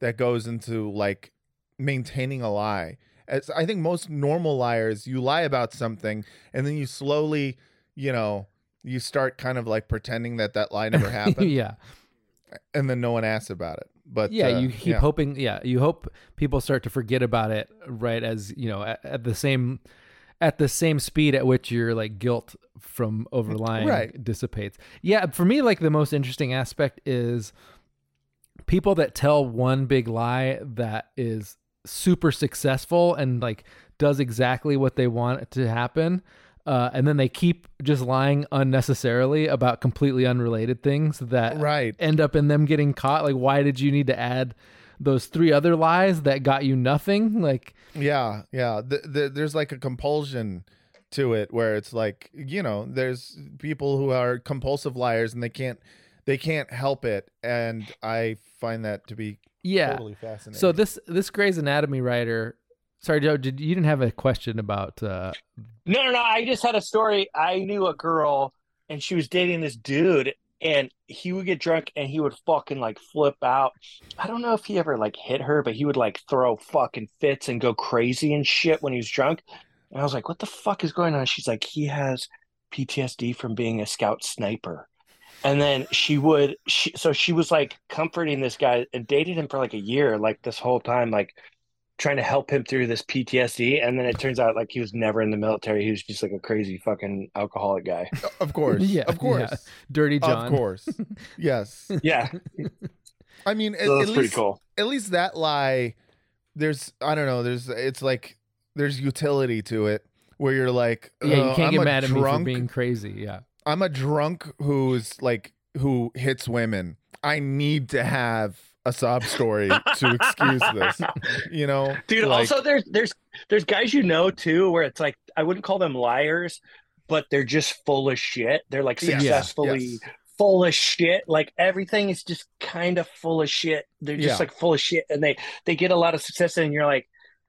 that goes into like maintaining a lie. As I think most normal liars, you lie about something and then you slowly, you know, you start kind of like pretending that that lie never [laughs] happened, yeah. and then no one asks about it. But Yeah, uh, you keep yeah. hoping. Yeah, you hope people start to forget about it, right? As you know, at, at the same at the same speed at which your like guilt from overlying Right. dissipates. Yeah, for me, like the most interesting aspect is people that tell one big lie that is super successful and like does exactly what they want to happen. Uh, and then they keep just lying unnecessarily about completely unrelated things that Right. end up in them getting caught. Like, why did you need to add those three other lies that got you nothing? Like, Yeah, yeah. The, the, there's like a compulsion to it where it's like you know, there's people who are compulsive liars and they can't they can't help it, and I find that to be yeah. totally fascinating. So this this Grey's Anatomy writer, sorry, Joe, did you didn't have a question about? uh No, no, no. I just had a story. I knew a girl, and she was dating this dude, and he would get drunk and he would fucking like flip out. I don't know if he ever like hit her, but he would like throw fucking fits and go crazy and shit when he was drunk. And I was like, what the fuck is going on? She's like, he has PTSD from being a scout sniper. And then she would, she, so she was like comforting this guy and dated him for like a year, like this whole time, like trying to help him through this PTSD. And then it turns out like he was never in the military. He was just like a crazy fucking alcoholic guy. of course, [laughs] Yeah, of course, yeah. Dirty John. of course, [laughs] yes. Yeah. I mean, at, So at that's pretty least cool. at least that lie, there's I don't know, there's it's like there's utility to it where you're like, Yeah, you "Uh, can't I'm get a mad at me for being crazy. Yeah. I'm a drunk who's like who hits women. I need to have a sob story to excuse this. [laughs] You know, Dude, Like, also there's there's there's guys you know too where it's like I wouldn't call them liars, but they're just full of shit. They're like Yeah, successfully yes. full of shit. Like everything is just kind of full of shit. They're just Yeah. like full of shit and they they get a lot of success and you're like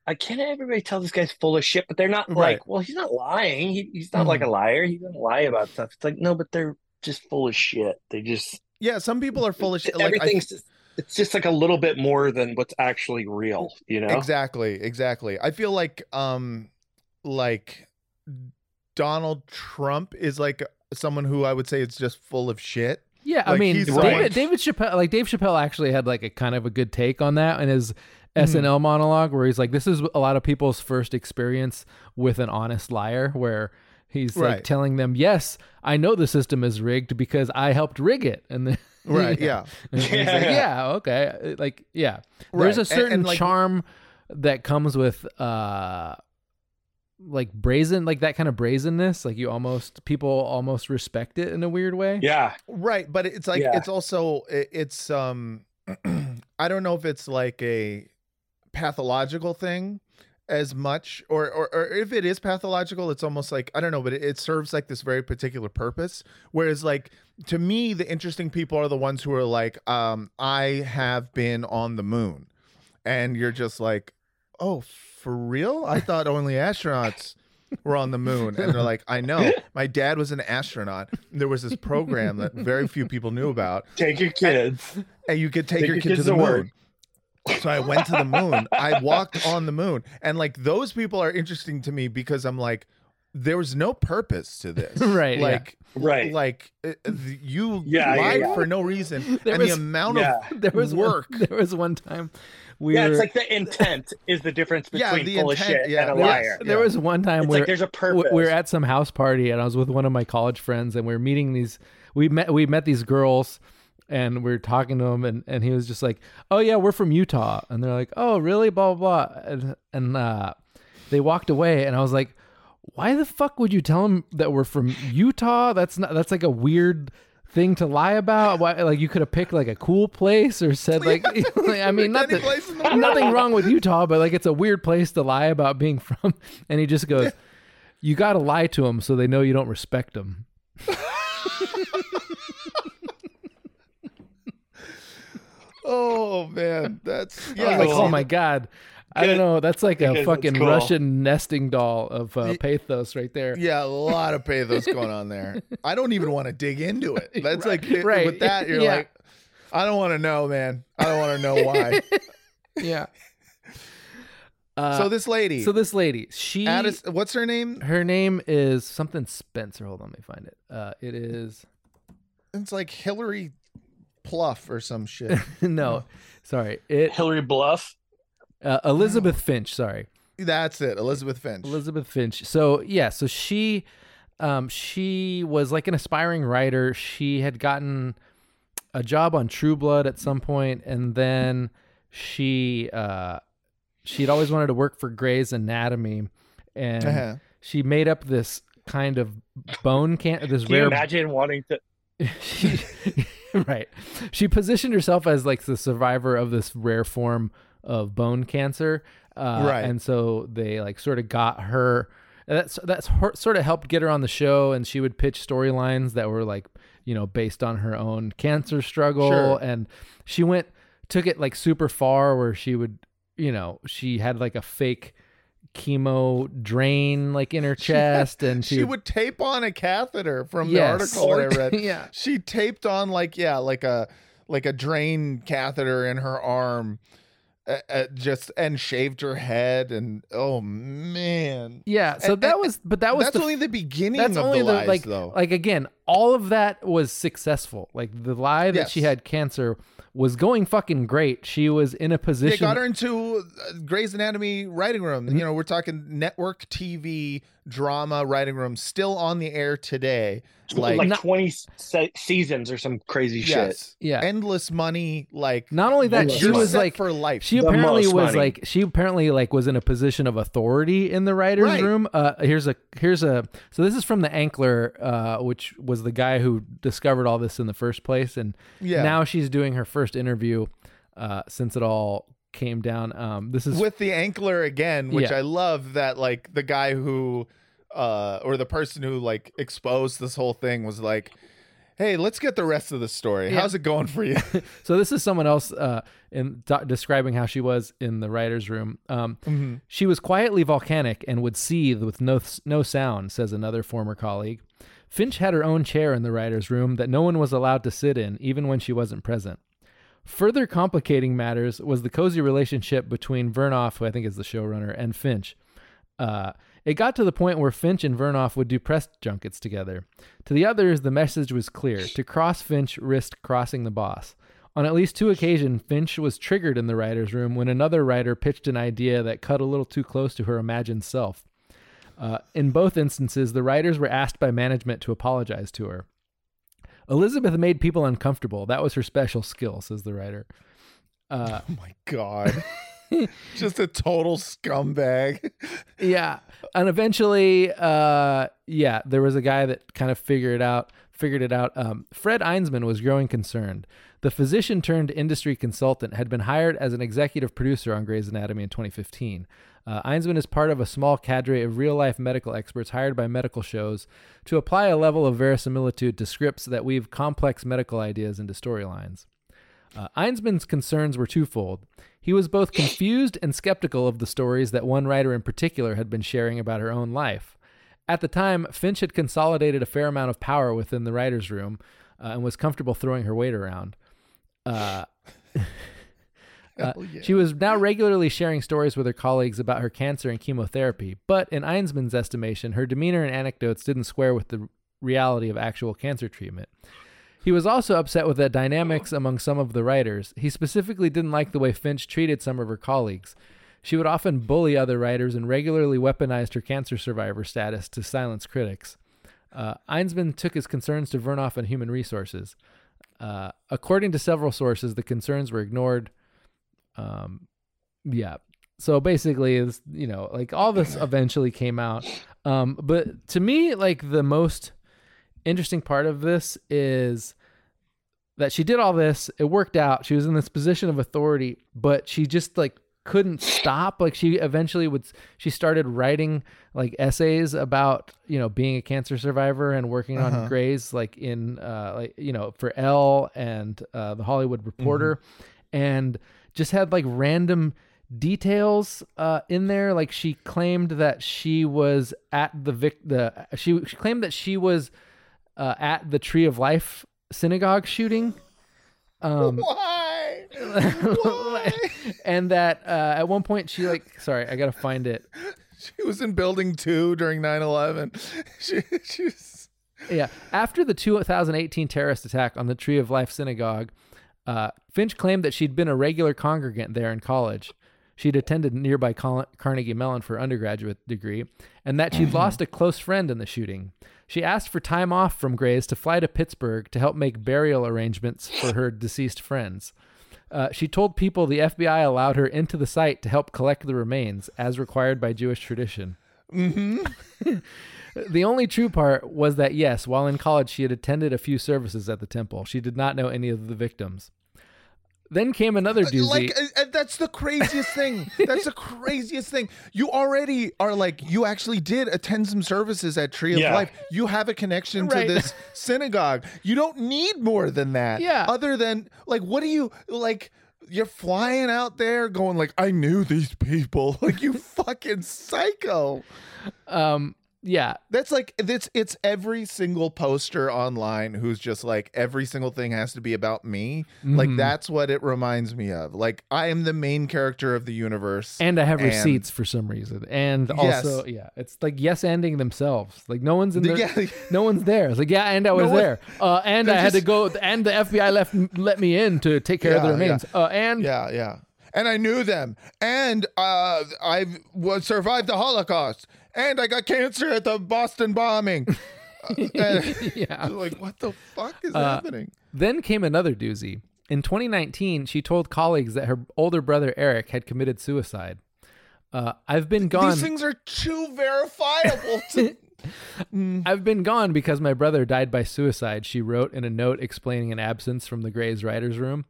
I can't everybody tell this guy's full of shit, but they're not Right. like, well, he's not lying. He, he's not like a liar. He doesn't lie about stuff. It's like, no, but they're just full of shit. They just yeah, some people are full of shit. Like, I- everything's just, it's just like a little bit more than what's actually real, you know? Exactly, exactly. I feel like um like Donald Trump is like someone who I would say is just full of shit. Yeah, I mean, David, like- David Chappelle, like Dave Chappelle, actually had like a kind of a good take on that and his. SNL monologue, where he's like, "This is a lot of people's first experience with an honest liar," where he's like telling them, "Yes, I know the system is rigged because I helped rig it," and then [laughs] Right, yeah. [laughs] And he's like, Yeah. yeah, okay, like yeah, there's Right, a and- certain and, like- charm that comes with uh like brazen like that kind of brazenness. Like you almost people almost respect it in a weird way. Yeah. Right, but it's like Yeah. it's also it- it's um [clears throat] I don't know if it's like a pathological thing as much or, or or if it is pathological it's almost like I don't know but it, it serves like this very particular purpose. Whereas like to me the interesting people are the ones who are like um I have been on the moon. And you're just like oh for real? I thought only astronauts were on the moon. And they're like I know. My dad was an astronaut. There was this program that very few people knew about. Take your kids. and you could take, Take your your kid to the moon. work. So I went to the moon. I walked on the moon. And like those people are interesting to me because I'm like, there was no purpose to this. [laughs] Right, yeah. Like, Right. like uh, you Yeah, yeah, lied yeah. for no reason. [laughs] There and was- the amount yeah. of [laughs] there was work. One, there was one time we yeah, were, it's like the intent is the difference Yeah, between the full intent, of shit yeah, and a yes. liar. there was one time It's where like there's a w- purpose. we were at some house party and I was with one of my college friends and we're meeting these we met we met these girls and we are talking to him and, and he was just like oh yeah we're from Utah and they're like oh really blah blah blah and, and uh, they walked away and I was like why the fuck would you tell them that we're from Utah that's not that's like a weird thing to lie about why like you could have picked like a cool place or said like [laughs] [laughs] I mean nothing place in the [laughs] world. nothing wrong with Utah, but like it's a weird place to lie about being from. And he just goes, "You got to lie to them so they know you don't respect them." Oh man, that's [laughs] yeah. like, "Oh my god." I don't know. That's like a Because it's fucking cool. Russian nesting doll of uh, pathos right there. Yeah, a lot of pathos [laughs] going on there. I don't even want to dig into it. [laughs] That's like right. with that, you're Yeah. like, I don't want to know, man. I don't want to know why. Yeah. Uh, so this lady, so this lady, she, Addis, what's her name? her name is something Spencer. Hold on, let me find it. Uh, it is It's like Hillary Pluff or some shit. [laughs] no, sorry, it Hillary Bluff. uh, Elizabeth Finch. Sorry, That's it, Elizabeth Finch. Elizabeth Finch. So yeah, so she, um, she was like an aspiring writer. She had gotten a job on True Blood at some point, and then she, uh, she'd always wanted to work for Grey's Anatomy, and Uh-huh. she made up this kind of bone can this Can you rare imagine wanting to? she, [laughs] [laughs] [laughs] right. She positioned herself as like the survivor of this rare form of bone cancer. Uh, Right. And so they like sort of got her. That's that's her, sort of helped get her on the show, and she would pitch storylines that were like you know based on her own cancer struggle, Sure. and she went took it like super far where she would you know she had like a fake chemo drain like in her [laughs] chest, and she would tape on a catheter from Yes. the article that I [laughs] read. Yeah. She taped on like yeah, like a like a drain catheter in her arm. Uh, uh, just and shaved her head and oh man Yeah, so And- that was, but that was that's the, only the beginning that's of only the the lies like, though like again, all of that was successful. Like the lie that she had cancer was going fucking great. She was in a position. they got her into uh, Grey's Anatomy writing room. Mm-hmm. You know, we're talking network TV drama writing room, still on the air today. Like, Like, not- 20 se- seasons or some crazy shit. Yeah. endless money. Like Not only that, she was like for life. She apparently was money. like she apparently like was in a position of authority in the writers' Right. room. Uh, here's a here's a so this is from the Ankler, uh, which was the guy who discovered all this in the first place, and Yeah. now she's doing her first interview uh, since it all came down. Um, this is with the ankler again, which Yeah. I love that like the guy who uh or the person who like exposed this whole thing was like, Hey, let's get the rest of the story. Yeah. How's it going for you? [laughs] so this is someone else uh, in do- describing how she was in the writers' room. Um, Mm-hmm. She was quietly volcanic and would seethe with no no sound, says another former colleague. Finch had her own chair in the writers' room that no one was allowed to sit in, even when she wasn't present. Further complicating matters was the cozy relationship between Vernoff, who I think is the showrunner, and Finch. Uh, it got to the point where Finch and Vernoff would do press junkets together. To the others, the message was clear: to cross Finch risked crossing the boss. On at least two occasions, Finch was triggered in the writer's room when another writer pitched an idea that cut a little too close to her imagined self. Uh, in both instances, the writers were asked by management to apologize to her. Elizabeth made people uncomfortable. That was her special skill, says the writer. Uh, [laughs] oh my god. [laughs] Just a total scumbag. yeah, and eventually, uh, yeah, there was a guy that kind of figured out. Figured it out. Um, Fred Einsman was growing concerned. The physician turned industry consultant had been hired as an executive producer on Grey's Anatomy in 2015. Uh, Einsman is part of a small cadre of real life medical experts hired by medical shows to apply a level of verisimilitude to scripts that weave complex medical ideas into storylines. Uh, Einsman's concerns were twofold. He was both confused and skeptical of the stories that one writer in particular had been sharing about her own life. At the time, Finch had consolidated a fair amount of power within the writer's room uh, and was comfortable throwing her weight around. Uh, [laughs] uh, She was now regularly sharing stories with her colleagues about her cancer and chemotherapy, but in Einsman's estimation, her demeanor and anecdotes didn't square with the reality of actual cancer treatment. He was also upset with the dynamics among some of the writers. He specifically didn't like the way Finch treated some of her colleagues. She would often bully other writers and regularly weaponized her cancer survivor status to silence critics. Uh, Einsman took his concerns to Vernoff and Human Resources. Uh, according to several sources, the concerns were ignored. Um, yeah. So basically, is you know, like all this eventually came out. Um, but to me, like the most interesting part of this is that she did all this. It worked out. She was in this position of authority, but she just like couldn't stop. Like she eventually would. She started writing like essays about you know being a cancer survivor and working on Uh-huh. Grays, like in uh, like you know for Elle and uh, the Hollywood Reporter, and just had like random details uh, in there. Like she claimed that she was at the vic the she, she claimed that she was uh, at the Tree of Life synagogue shooting. Um, [laughs] Why? [laughs] and that uh, at one point she like sorry I gotta find it. She was in building two during 9 11. [laughs] She, she was. Yeah, after the 2018 terrorist attack on the Tree of Life synagogue, uh, Finch claimed that she'd been a regular congregant there in college. She'd attended nearby Carnegie Mellon for undergraduate degree, and that she'd lost a close friend in the shooting. She asked for time off from Grays to fly to Pittsburgh to help make burial arrangements for her deceased friends. Uh, she told people the FBI allowed her into the site to help collect the remains, as required by Jewish tradition. Mm-hmm. [laughs] The only true part was that, yes, while in college, she had attended a few services at the temple. She did not know any of the victims. Then came another doozy. Like uh, uh, that's the craziest thing. That's the craziest thing. You already are like you actually did attend some services at Tree of Yeah. Life. You have a connection Right. to this [laughs] synagogue. You don't need more than that. Yeah. Other than like, what do you like? You're flying out there going like, I knew these people. [laughs] Like you fucking psycho. um, yeah, That's like it's it's every single poster online who's just like every single thing has to be about me. Like Mhm. that's what it reminds me of. Like I am the main character of the universe. and I have And- receipts for some reason, and Yes. also, yeah, it's like yes ending themselves. Like no one's in there, Yeah. no one's there. It's like yeah, and I was one- there, [laughs] uh, and I had to go, and the FBI left let me in to take care of the Yeah, remains, uh, and Yeah, yeah. And I knew them. And uh was survived the Holocaust. And I got cancer at the Boston bombing. [laughs] Uh, [laughs] yeah. like what the fuck is Uh, happening? Then came another doozy. In 2019, she told colleagues that her older brother Eric had committed suicide. Uh, I've been gone. These things are too verifiable [laughs] to I've been gone because my brother died by suicide, she wrote in a note explaining an absence from the Gray's writer's room.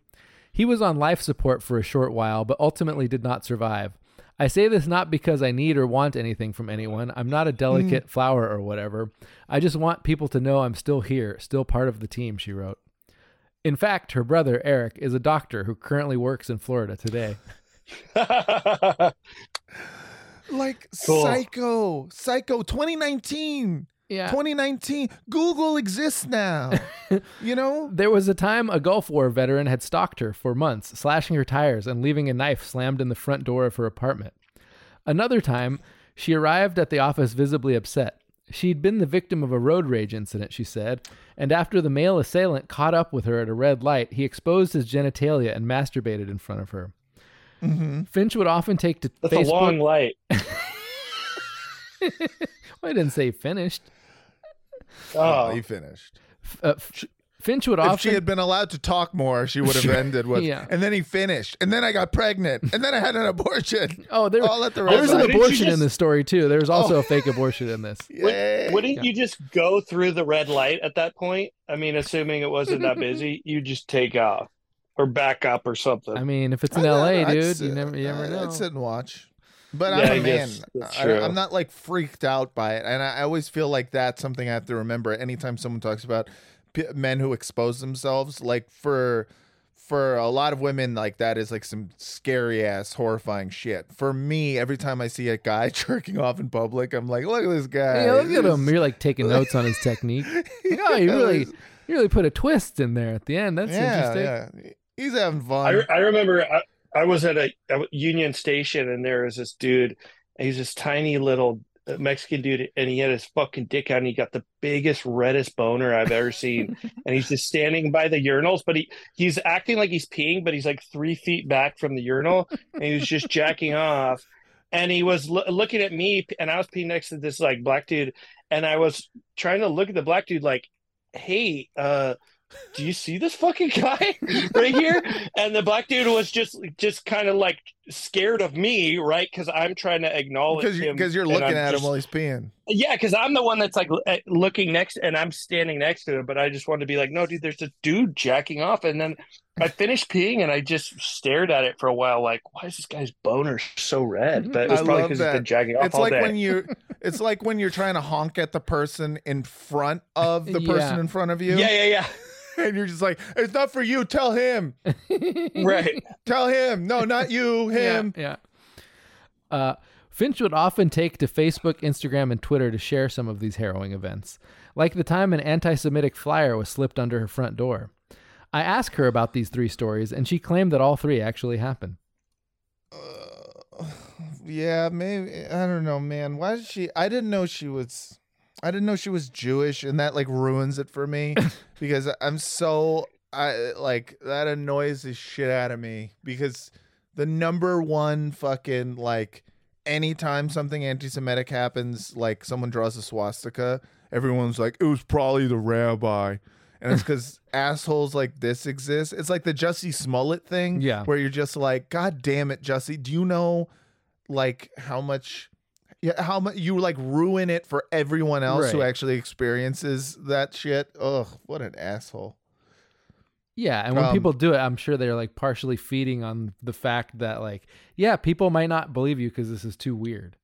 He was on life support for a short while, but ultimately did not survive. I say this not because I need or want anything from anyone. I'm not a delicate mm. flower or whatever. I just want people to know I'm still here, still part of the team, she wrote. In fact, her brother, Eric, is a doctor who currently works in Florida today. [laughs] [laughs] like Cool. psycho. Psycho 2019. Yeah. 2019. Google exists now. [laughs] you know? There was a time a Gulf War veteran had stalked her for months, slashing her tires and leaving a knife slammed in the front door of her apartment. Another time, she arrived at the office visibly upset. She'd been the victim of a road rage incident, she said, and after the male assailant caught up with her at a red light, he exposed his genitalia and masturbated in front of her. Mm-hmm. Finch would often take to That's Facebook. a long light. [laughs] Well, I didn't say finished. Oh, Oh, he finished. Uh, F- Finch would If often. she had been allowed to talk more, she would have Sure. ended with, Yeah. and then he finished, and then I got pregnant, and then I had an abortion. [laughs] Oh, there, All at the there's red an light. Didn't abortion in just- this story too. There's also Oh. a fake abortion in this. Yay. [laughs] wouldn't you just go through the red light at that point? I mean, assuming it wasn't that busy, [laughs] you just take off or back up or something. I mean, if it's in I'd- LA, I'd dude, sit- you never, you never I'd know. sit and watch. But Yeah, I'm I a man. I, I'm not like freaked out by it, and I, I always feel like that's something I have to remember anytime someone talks about p- men who expose themselves. Like for for a lot of women, like that is like some scary ass, horrifying shit. For me, every time I see a guy [laughs] jerking off in public, I'm like, look at this guy. Hey, look at him. You're like taking [laughs] notes on his technique. [laughs] Like, oh, you really, you really put a twist in there at the end. That's yeah, interesting. yeah. He's having fun. I, I remember I, I was at a, a Union Station and there was this dude. He's this tiny little uh, Mexican dude, and he had his fucking dick out, and he got the biggest, reddest boner I've ever seen. [laughs] and he's just standing by the urinals, but he he's acting like he's peeing, but he's like three feet back from the urinal, and he was just [laughs] jacking off. And he was lo- looking at me, and I was peeing next to this like black dude, and I was trying to look at the black dude like, "Hey, uh." Do you see this fucking guy [laughs] right here? And the black dude was just just kind of like scared of me right? Because i'm trying to acknowledge because you, him because you're looking at just- him while he's peeing. yeah because i'm the one that's like eh, looking next and i'm standing next to him but i just wanted to be like no dude there's a dude jacking off. And then i finished peeing and i just stared at it for a while like why is this guy's boner so red? But it was I probably because he's that. been jacking off It's all like day. when you it's like when you're trying to honk at the person in front of the person in front of you. yeah yeah yeah [laughs] And you're just like, it's not for you, tell him. [laughs] right Tell him. No, not you, [laughs] him. Yeah, Uh, Finch would often take to Facebook, Instagram, and Twitter to share some of these harrowing events, like the time an anti Semitic flyer was slipped under her front door. I asked her about these three stories, and she claimed that all three actually happened. Uh, [sighs] Yeah, maybe I don't know, man. Why did she? I didn't know she was. I didn't know she was Jewish, and that like ruins it for me [laughs] because I'm so I like that annoys the shit out of me because the number one fucking like anytime something anti-Semitic happens, like someone draws a swastika, everyone's like, it was probably the rabbi. And it's [laughs] because assholes like this exist. It's like the Jussie Smollett thing, Yeah. where you're just like, God damn it, Jussie, do you know like how much yeah, how much you like ruin it for everyone else who actually experiences that shit. Ugh, what an asshole. Yeah, and when Um, people do it, I'm sure they're like partially feeding on the fact that like, yeah, people might not believe you because this is too weird.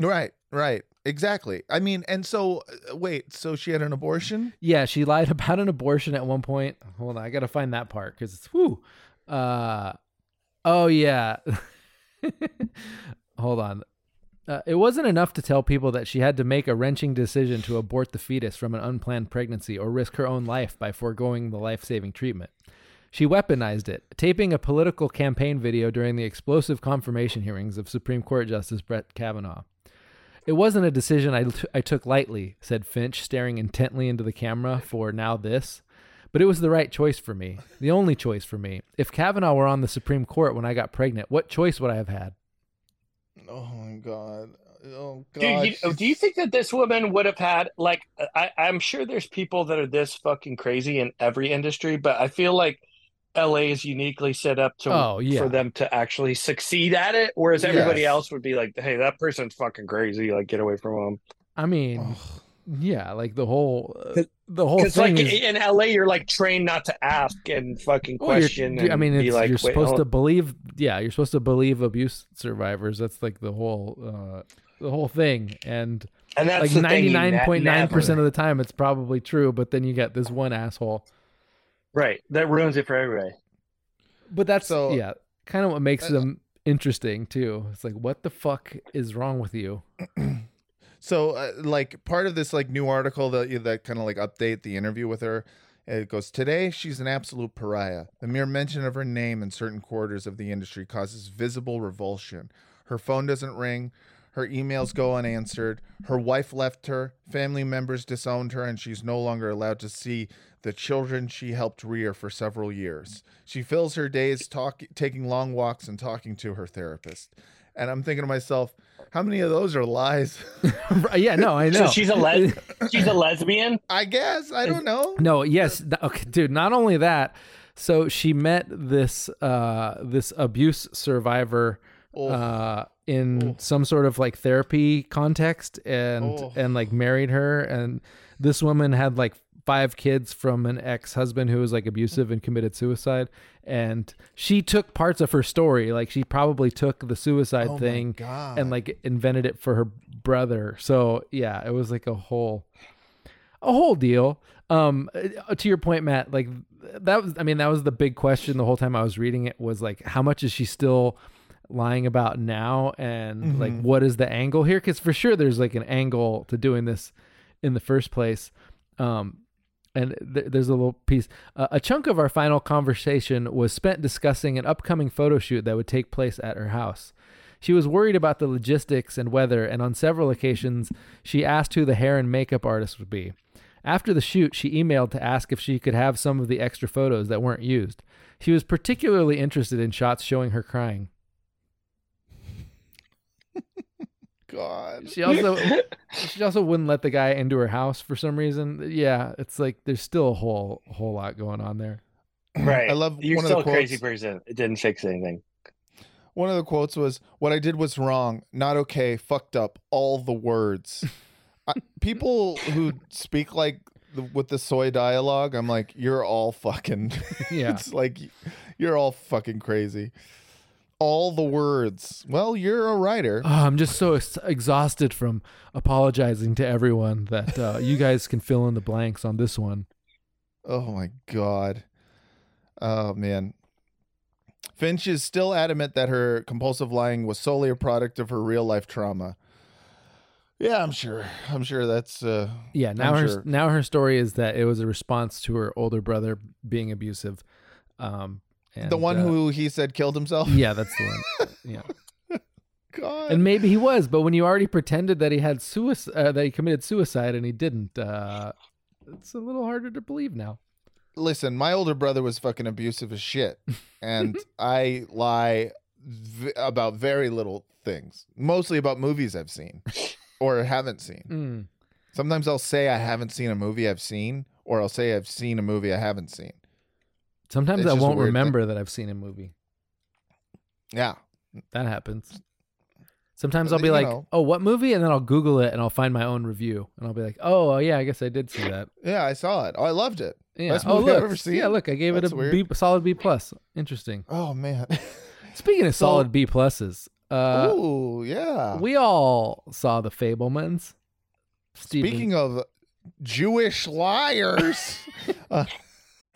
Right, right. Exactly. I mean, and so uh, wait, so she had an abortion? Yeah, she lied [laughs] about an abortion at one point. Hold on, I gotta find that part because it's whoo. Uh, oh yeah. [laughs] Hold on. Uh, it wasn't enough to tell people that she had to make a wrenching decision to abort the fetus from an unplanned pregnancy or risk her own life by foregoing the life saving treatment. She weaponized it, taping a political campaign video during the explosive confirmation hearings of Supreme Court Justice Brett Kavanaugh. It wasn't a decision I, I took lightly, said Finch, staring intently into the camera for now this. But it was the right choice for me, the only choice for me. If Kavanaugh were on the Supreme Court when I got pregnant, what choice would I have had? Oh my god. Oh god. Dude, you, do you think that this woman would have had like I, I'm sure there's people that are this fucking crazy in every industry, but I feel like LA is uniquely set up to Oh, yeah. for them to actually succeed at it, whereas everybody Yes. else would be like, "Hey, that person's fucking crazy. Like, get away from them." I mean, Ugh. Yeah, like the whole uh, the whole Because thing like is in LA, you're like trained not to ask and fucking Well, question. I and mean, be like, you're supposed to believe. Yeah, you're supposed to believe abuse survivors. That's like the whole uh, the whole thing. And and that's like ninety nine ne- point nine percent of the time, it's probably true. But then you get this one asshole. right. That ruins it for everybody. But that's So- yeah, kind of what makes them interesting too. It's like, what the fuck is wrong with you? [clears throat] So, uh, like part of this like new article that that kind of like update the interview with her, it goes today she's an absolute pariah. The mere mention of her name in certain quarters of the industry causes visible revulsion. Her phone doesn't ring. Her emails go unanswered. Her wife left her. Family members disowned her, and she's no longer allowed to see the children she helped rear for several years. She fills her days talk, taking long walks and talking to her therapist. And I'm thinking to myself, how many of those are lies? [laughs] [laughs] yeah, no, I know. So she's a les- [laughs] she's a lesbian. I guess I don't know. No, yes, okay, dude. Not only that, so she met this uh this abuse survivor Oh. uh in some sort of like therapy context and Oh. and like married her and this woman had like five kids from an ex-husband who was like abusive and committed suicide and she took parts of her story like she probably took the suicide Oh thing and like invented it for her brother so yeah it was like a whole a whole deal. Um, uh, to your point, Matt, like that was, I mean, that was the big question the whole time I was reading it was like, how much is she still lying about now? And like, what is the angle here? Cause for sure there's like an angle to doing this in the first place. Um, and th- there's a little piece. Uh, a chunk of our final conversation was spent discussing an upcoming photo shoot that would take place at her house. She was worried about the logistics and weather, and on several occasions, she asked who the hair and makeup artist would be. After the shoot, she emailed to ask if she could have some of the extra photos that weren't used. She was particularly interested in shots showing her crying. God. She also [laughs] she also wouldn't let the guy into her house for some reason. Yeah, it's like there's still a whole whole lot going on there. Right. I love You're one of still the a crazy person. It didn't fix anything. One of the quotes was, "What I did was wrong, not okay, fucked up, all the words." [laughs] I, people who speak like the, with the soy dialogue, I'm like, you're all fucking. [laughs] Yeah. it's like you're all fucking crazy. All the words. Well, you're a writer. Oh, I'm just so ex- exhausted from apologizing to everyone that uh, you guys can fill in the blanks on this one. Oh my god. Oh man. Finch is still adamant that her compulsive lying was solely a product of her real life trauma. Yeah, I'm sure. I'm sure that's uh Yeah, now I'm her sure. now her story is that it was a response to her older brother being abusive. Um, and, the one uh, who he said killed himself. [laughs] yeah, that's the one. [laughs] Yeah, God. and maybe he was, but when you already pretended that he had suicide, uh, that he committed suicide, and he didn't, uh, it's a little harder to believe now. listen, my older brother was fucking abusive as shit, and [laughs] I lie v- about very little things, mostly about movies I've seen or haven't seen. Mm. Sometimes I'll say I haven't seen a movie I've seen, or I'll say I've seen a movie I haven't seen. Sometimes It's I won't weird thing. remember that I've seen a movie. Yeah, That happens. Sometimes I'll be like, know. "Oh, what movie?" and then I'll Google it and I'll find my own review, and I'll be like, "Oh, yeah, I guess I did see that." yeah, I saw it. Oh, I loved it. Yeah. Best oh, movie I've look. ever seen. Yeah, look, I gave That's it a solid B plus. Interesting. Oh man. [laughs] Speaking of So- solid B pluses, uh, Ooh, yeah. we all saw the Fabelmans. Steven, Speaking of Jewish liars, [laughs] uh,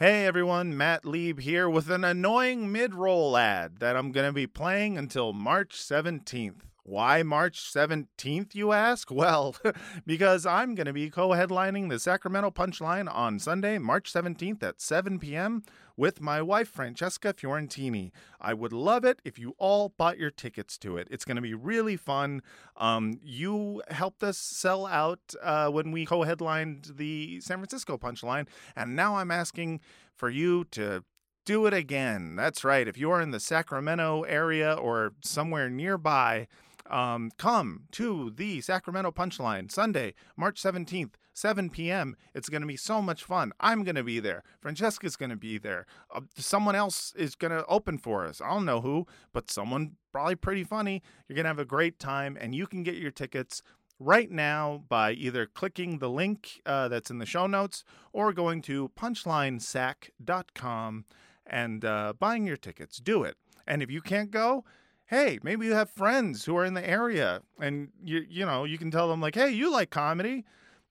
Hey everyone, Matt Lieb here with an annoying mid roll ad that I'm going to be playing until March 17th. Why March 17th, you ask? [laughs] Well, [laughs] because I'm going to be co headlining the Sacramento Punchline on Sunday, March 17th at 7 p.m. with my wife, Francesca Fiorentini. I would love it if you all bought your tickets to it. It's going to be really fun. Um, you helped us sell out uh, when we co headlined the San Francisco Punchline, and now I'm asking for you to do it again. That's right. If you're in the Sacramento area or somewhere nearby, um, come to the Sacramento Punchline Sunday, March 17th, 7 p.m. It's going to be so much fun. I'm going to be there. Francesca's going to be there. Uh, someone else is going to open for us. I don't know who, but someone probably pretty funny. You're going to have a great time, and you can get your tickets right now by either clicking the link uh, that's in the show notes or going to punchlinesac.com and uh, buying your tickets. Do it. And if you can't go, hey, maybe you have friends who are in the area and you you know, you can tell them like, "Hey, you like comedy?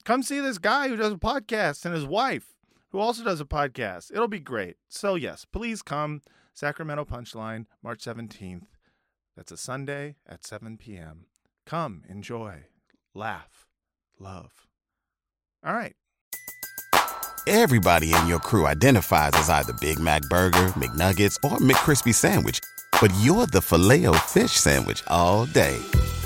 Come see this guy who does a podcast and his wife who also does a podcast. It'll be great." So, yes, please come Sacramento Punchline March 17th. That's a Sunday at 7 p.m. Come, enjoy, laugh, love. All right. Everybody in your crew identifies as either Big Mac Burger, McNuggets, or McCrispy Sandwich. But you're the filet fish Sandwich all day.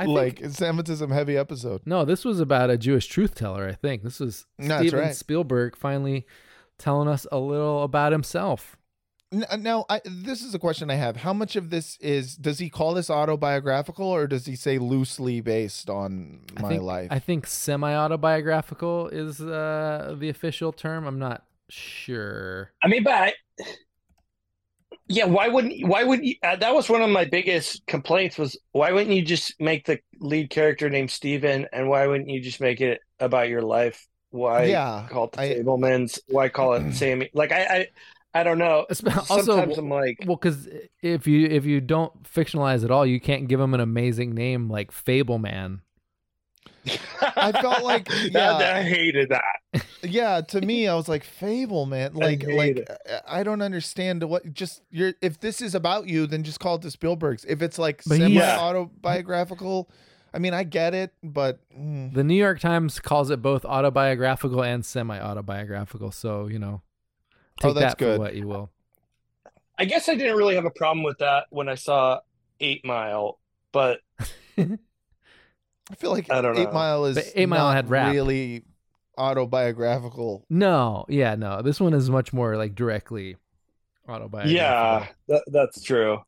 I think- like Semitism heavy episode. No, this was about a Jewish truth teller. I think this was That's Steven right. Spielberg finally telling us a little about himself. N- uh, Now, I, this is a question I have. How much of this is does he call this autobiographical, or does he say loosely based on I my think, life? I think semi-autobiographical is uh, the official term. I'm not sure. I mean, but I, yeah, why wouldn't why would you? Uh, that was one of my biggest complaints was why wouldn't you just make the lead character named Steven and why wouldn't you just make it about your life? Why Yeah, call it the I- Fabelmans? Why call it [clears throat] Sammy? Like I, I, I don't know. Also, Sometimes I'm like, well, because if you if you don't fictionalize at all, you can't give him an amazing name like Fabelman. I felt like [laughs] That- yeah, I hated that. yeah. To me, I was like Fable, man. Like, hate like it. I- I don't understand what. Just you're. If this is about you, then just call it the Spielbergs. If it's like But he's- semi Yeah. autobiographical, I mean, I get it, but mm, The New York Times calls it both autobiographical and semi-autobiographical. So you know, take Oh, that's that good. for what you will. I guess I didn't really have a problem with that when I saw Eight Mile, but [laughs] I feel like I don't Eight know. Mile is But Eight Mile not had rap. really autobiographical. No, yeah, no. This one is much more like directly autobiographical. yeah, that, that's true.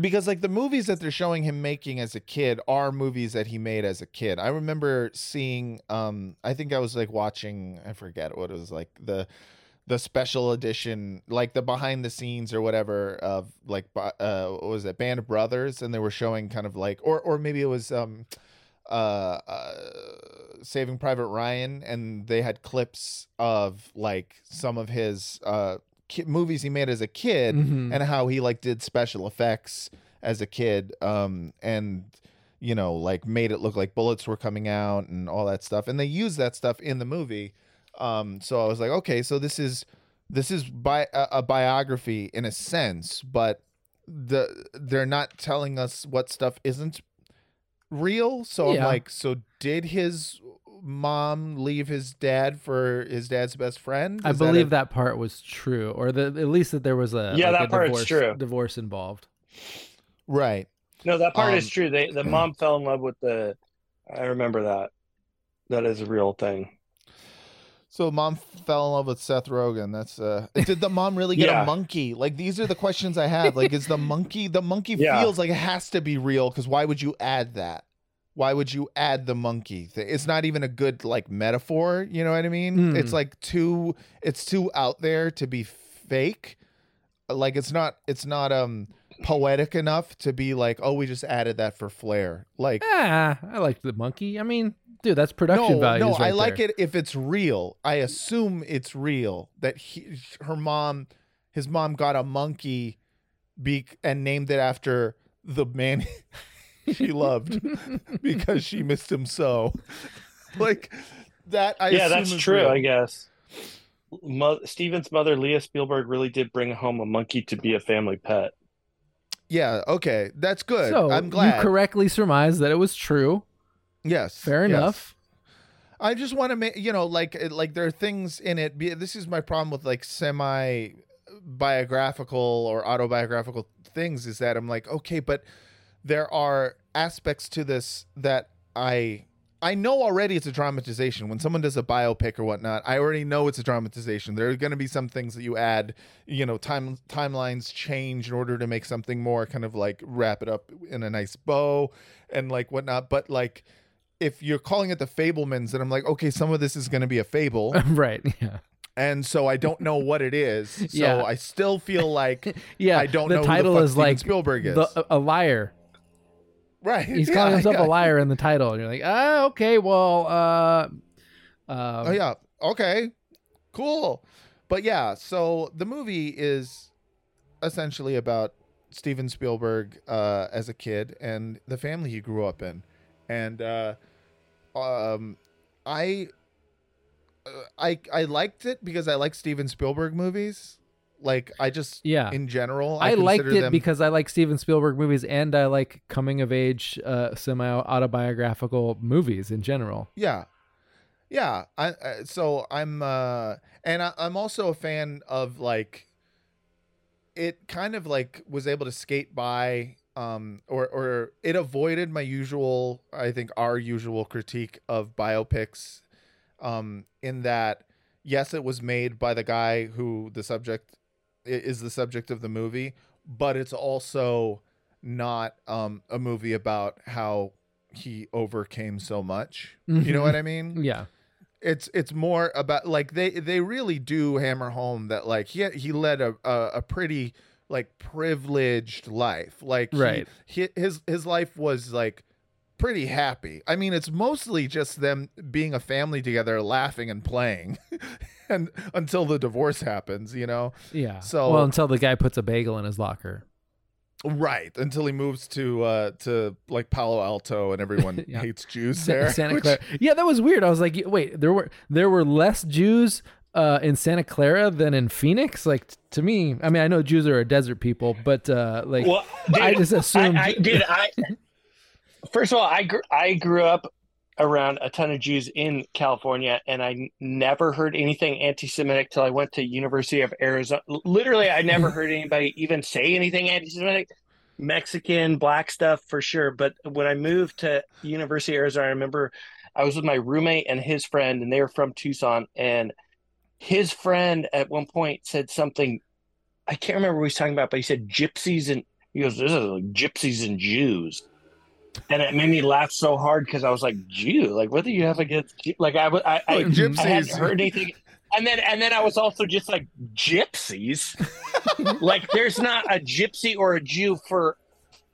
because like the movies that they're showing him making as a kid are movies that he made as a kid. I remember seeing um I think I was like watching I forget what it was like the the special edition like the behind the scenes or whatever of like bu- uh what was it Band of Brothers and they were showing kind of like or or maybe it was um uh, uh Saving Private Ryan, and they had clips of like some of his uh ki- movies he made as a kid, Mhm. and how he like did special effects as a kid, um, and you know like made it look like bullets were coming out and all that stuff, and they used that stuff in the movie. Um, so I was like, okay, so this is this is bi- a, a biography in a sense, but the they're not telling us what stuff isn't real. So Yeah. I'm like, so did his mom leave his dad for his dad's best friend? I Is believe a- that, part was true, or the, at least that there was a Yeah, like that a part's divorce, true. divorce involved. right. No, that part is Um, true. They the [clears throat] mom fell in love with the. I remember that. That is a real thing. So mom fell in love with Seth Rogen. That's uh did the mom really get Yeah. a monkey? Like these are the questions I have. Like is the monkey the monkey Yeah. feels like it has to be real cuz why would you add that? Why would you add the monkey? thing? It's not even a good like metaphor, you know what I mean? Mm. It's like too it's too out there to be fake. Like it's not it's not um poetic enough to be like, "Oh, we just added that for flair." Like Ah, I like the monkey. I mean, dude, that's production no, values. No, right I like there. it if it's real. I assume it's real that he, her mom, his mom got a monkey, be and named it after the man [laughs] she loved [laughs] because she missed him so. [laughs] Like that, I yeah, that's true. real. I guess. Mo- Steven's mother, Leah Spielberg, really did bring home a monkey to be a family pet. Yeah, okay, that's good. So I'm glad. you correctly surmised that it was true. Yes, Fair yes. enough. I just want to make you know, like eh, like there are things in it. This is my problem with like semi biographical or autobiographical things is that I'm like, okay, but there are aspects to this that I I know already it's a dramatization. When someone does a biopic or whatnot, I already know it's a dramatization. There are going to be some things that you add, you know, time timelines change in order to make something more kind of like wrap it up in a nice bow and like whatnot. But like, if you're calling it the Fabelmans, then I'm like, okay, some of this is going to be a fable, [laughs] right. Yeah. and so I don't know what it is. [laughs] So Yeah. I still feel [laughs] like Yeah. I don't the know. title the fuck is Steven like Spielberg is. the, a liar. right. He's Yeah, calling himself yeah. a liar in the title, and you're like, ah, okay, well, uh, um, Oh yeah. Okay. Cool. But yeah, so the movie is essentially about Steven Spielberg uh, as a kid and the family he grew up in, and uh, um, I, uh, I, I liked it because I like Steven Spielberg movies. Like I just Yeah. in general I, liked it them- because I like Steven Spielberg movies and I like coming of age, uh, semi autobiographical movies in general. Yeah, yeah. I, I so I'm uh, and I, I'm also a fan of like it. Kind of like was able to skate by, um, or or it avoided my usual. I think our usual critique of biopics, um, in that yes, it was made by the guy who the subject is the subject of the movie, but it's also not um a movie about how he overcame so much. You know what I mean? Yeah. It's it's more about like they they really do hammer home that like he he led a a, a pretty like privileged life. Like Right. he, his his life was like pretty happy. I mean, it's mostly just them being a family together, laughing and playing, [laughs] and until the divorce happens, you know. Yeah. So- well, until the guy puts a bagel in his locker. Right until he moves to uh to like Palo Alto and everyone [laughs] Yeah. hates Jews there. Santa which- Clara. Yeah, that was weird. I was like, wait, there were there were less Jews uh, in Santa Clara than in Phoenix. Like t- to me, I mean, I know Jews are a desert people, but uh, like Well, I just assumed. I, I did. [laughs] I first of all, I grew I grew up around a ton of Jews in California, and I never heard anything anti-Semitic till I went to University of Arizona. Literally, I never [laughs] heard anybody even say anything anti-Semitic. Mexican, black stuff for sure. But when I moved to University of Arizona, I remember I was with my roommate and his friend, and they were from Tucson. And his friend at one point said something. I can't remember what he was talking about, but he said gypsies and he goes, "This is like gypsies and Jews," and it made me laugh so hard because I was like, "Jew? Like, what do you have against? Like, I was, I, I, Like I hadn't gypsies. heard anything." And then, and then I was also just like, "Gypsies? [laughs] like, there's not a gypsy or a Jew for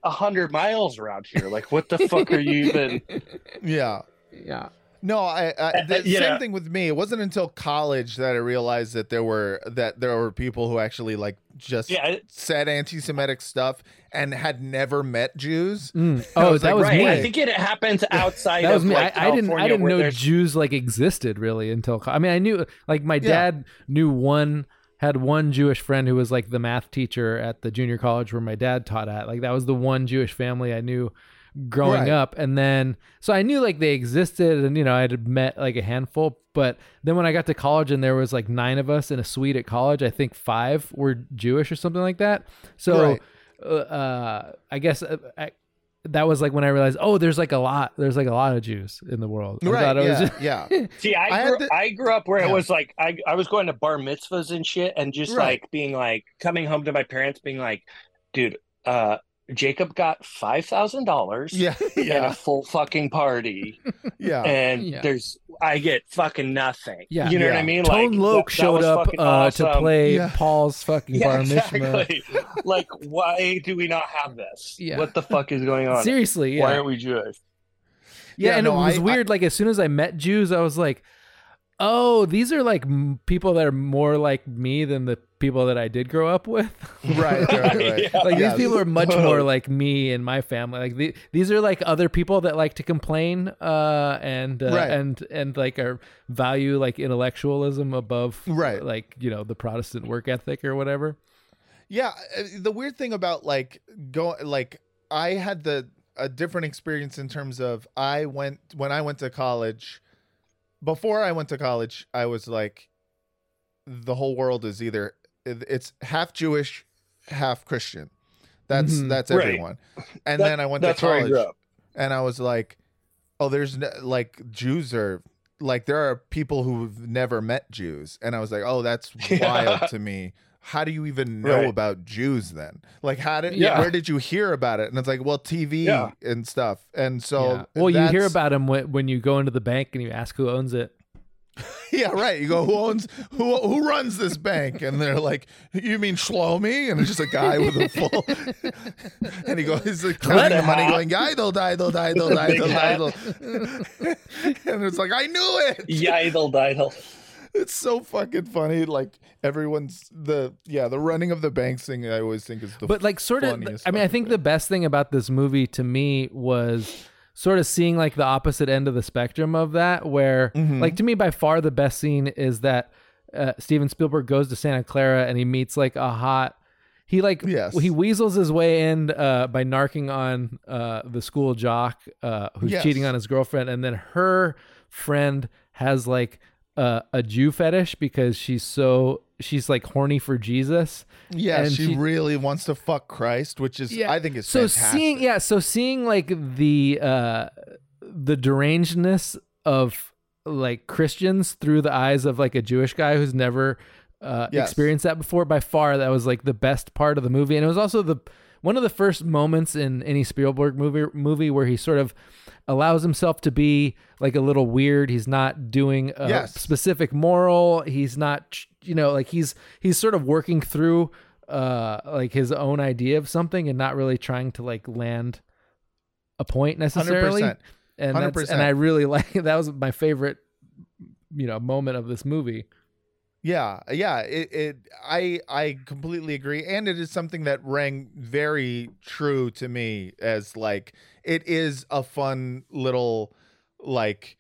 a hundred miles around here. Like, what the fuck are you even? [laughs] Yeah. Yeah. No, I, I the yeah. same thing with me. It wasn't until college that I realized that there were that there were people who actually like just Yeah, it- said anti-Semitic stuff and had never met Jews. Mm. Oh, was that like, was right. me. I think it happens outside [laughs] that was of me. like I, I didn't. I didn't know there's- Jews like existed really until. I mean, I knew like my Yeah. dad knew one had one Jewish friend who was like the math teacher at the junior college where my dad taught at. Like that was the one Jewish family I knew growing Right. up, and then so I knew like they existed, and you know I had met like a handful. But then when I got to college and there was like nine of us in a suite at college, I think five were Jewish or something like that. So Right. uh, uh, I guess uh, I, that was like when I realized, oh, there's like a lot, there's like a lot of Jews in the world. I Right. thought it Yeah. just- yeah. [laughs] See, I I grew, the- I grew up where Yeah. it was like I, I was going to bar mitzvahs and shit, and just Right. like being like coming home to my parents, being like, "Dude, uh, Jacob got five thousand dollars, Yeah. [laughs] and Yeah. a full fucking party, [laughs] Yeah. and Yeah. there's I get fucking nothing. Yeah. you know what I mean? Tone like Loc that- that showed was up fucking uh, to play Yeah. Paul's fucking Yeah, bar [laughs] mitzvah. exactly. like, why do we not have this? Yeah. What the fuck is going on? Seriously, yeah. Why aren't we Jewish? Yeah, Yeah, and no, it was I- I- weird. like as soon as I met Jews, I was like, "Oh, these are like m- people that are more like me than the people that I did grow up with." [laughs] Right. Right. Right. [laughs] Yeah. like Yeah. these people are much more like me and my family. Like the, these are like other people that like to complain uh, and uh, Right. and and like are value like intellectualism above Right. like you know the Protestant work ethic or whatever. Yeah, uh, the weird thing about like go like I had the a different experience in terms of I went when I went to college. Before I went to college, I was like, the whole world is either it's half Jewish, half Christian. That's Mhm. that's Right. everyone. And That- then I went to that's I college, and I was like, oh, there's no, like Jews are like there are people who've never met Jews, and I was like, oh, that's [laughs] Yeah. wild to me. How do you even know Right. about Jews then? Like, how did Yeah. where did you hear about it? And it's like, well, TV Yeah. and stuff. And so, Yeah. well, you hear about them when, when you go into the bank and you ask who owns it. [laughs] yeah, right. You go, who owns who who runs this bank? And they're like, you mean Shlomi? And it's just a guy with a [laughs] full, [laughs] and he goes, he's like counting the money, going, idle, idle, idle, idle, idle, and it's like, I knew it. Yidle diddle. It's so fucking funny. Like everyone's the yeah, the running of the banks thing. I always think is the but like sort of i mean i think thing. the best thing about this movie to me was sort of seeing like the opposite end of the spectrum of that where Mm-hmm. like to me by far the best scene is that uh, steven spielberg goes to santa clara and he meets like a hot he like Yes. he weasels his way in uh, by narking on uh, the school jock uh, who's Yes. cheating on his girlfriend and then her friend has like uh, a jew fetish because she's so she's like horny for jesus Yeah, she, she- really wants to fuck Christ, which is I think is so fantastic. seeing yeah so seeing like the uh the derangedness of like christians through the eyes of like a jewish guy who's never uh Yes. experienced that before by far that was like the best part of the movie and it was also the one of the first moments in any spielberg movie movie where he sort of allows himself to be like a little weird he's not doing a Yes. specific moral he's not you know like he's he's sort of working through uh like his own idea of something and not really trying to like land a point necessarily 100%. and 100%. and I really [laughs] like that was my favorite you know moment of this movie Yeah, yeah. It, it I I completely agree, and it is something that rang very true to me as like it is a fun little like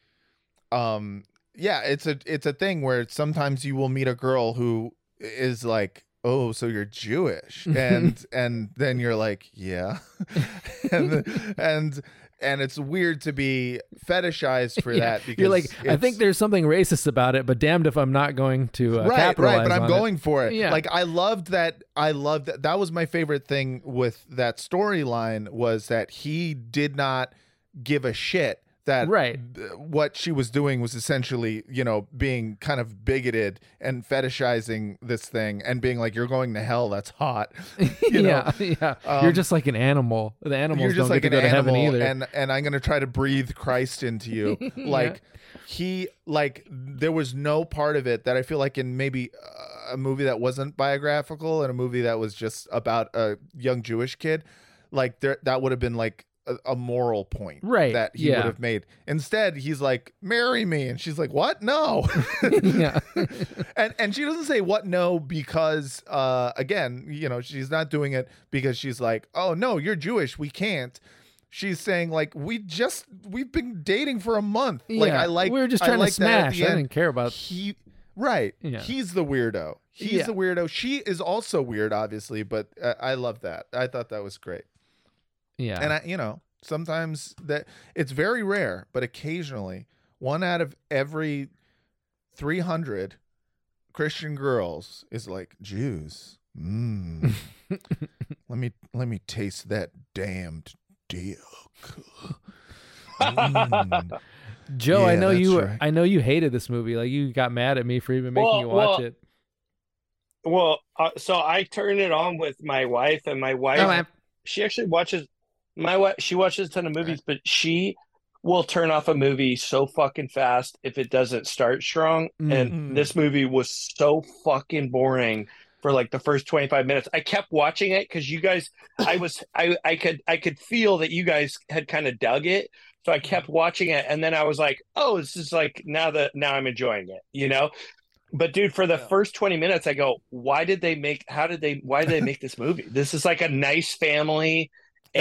um yeah it's a it's a thing where sometimes you will meet a girl who is like oh so you're jewish [laughs] and and then you're like yeah [laughs] and [laughs] and and it's weird to be fetishized for [laughs] Yeah. that because you're like I think there's something racist about it but damned if I'm not going to uh, right, capitalize right. But I'm on it. going for it. Yeah. Like I loved that. I loved that. That was my favorite thing with that storyline was that he did not give a shit that Right. th- what she was doing was essentially, you know, being kind of bigoted and fetishizing this thing and being like, "You're going to hell. That's hot." [laughs] [laughs] You know? yeah, yeah. you're Um, just like an animal. The animals You're just don't like get an to go to heaven animal, either. and and I'm gonna try to breathe Christ into you. [laughs] Like he, like there was no part of it that I feel like in maybe uh, a movie that wasn't biographical and a movie that was just about a young Jewish kid. like there that would have been like a, a moral point Right, that he yeah. would have made. Instead, he's like, "Marry me," and she's like, "What? No." [laughs] [laughs] yeah. and and she doesn't say what no because uh again you know she's not doing it because she's like oh no you're jewish we can't she's saying like we just we've been dating for a month like Yeah, i like we were just I trying to like smash. I didn't care about- he right Yeah. he's the weirdo he's Yeah. the weirdo she is also weird obviously but uh, i love that i thought that was great Yeah. and I, you know, sometimes that it's very rare, but occasionally, one out of every three hundred Christian girls is like Jews. Mm. [laughs] let me let me taste that damned dick. Mm. Joe, I know you. that's right. I know you hated this movie. Like you got mad at me for even making Well, you watch well, it. Well, uh, so I turned it on with my wife, and my wife, Oh, she actually watches my wife. She watches a ton of movies, but she will turn off a movie so fucking fast if it doesn't start strong. Mhm. And this movie was so fucking boring for like the first 25 minutes. I kept watching it because you guys, I was, I, I could, I could feel that you guys had kind of dug it. So I kept watching it, and then I was like, "Oh, this is like now that now I'm enjoying it," you know. But dude, for the first 20 minutes, I go, why did they make how did they why did they make this movie? This is like a nice family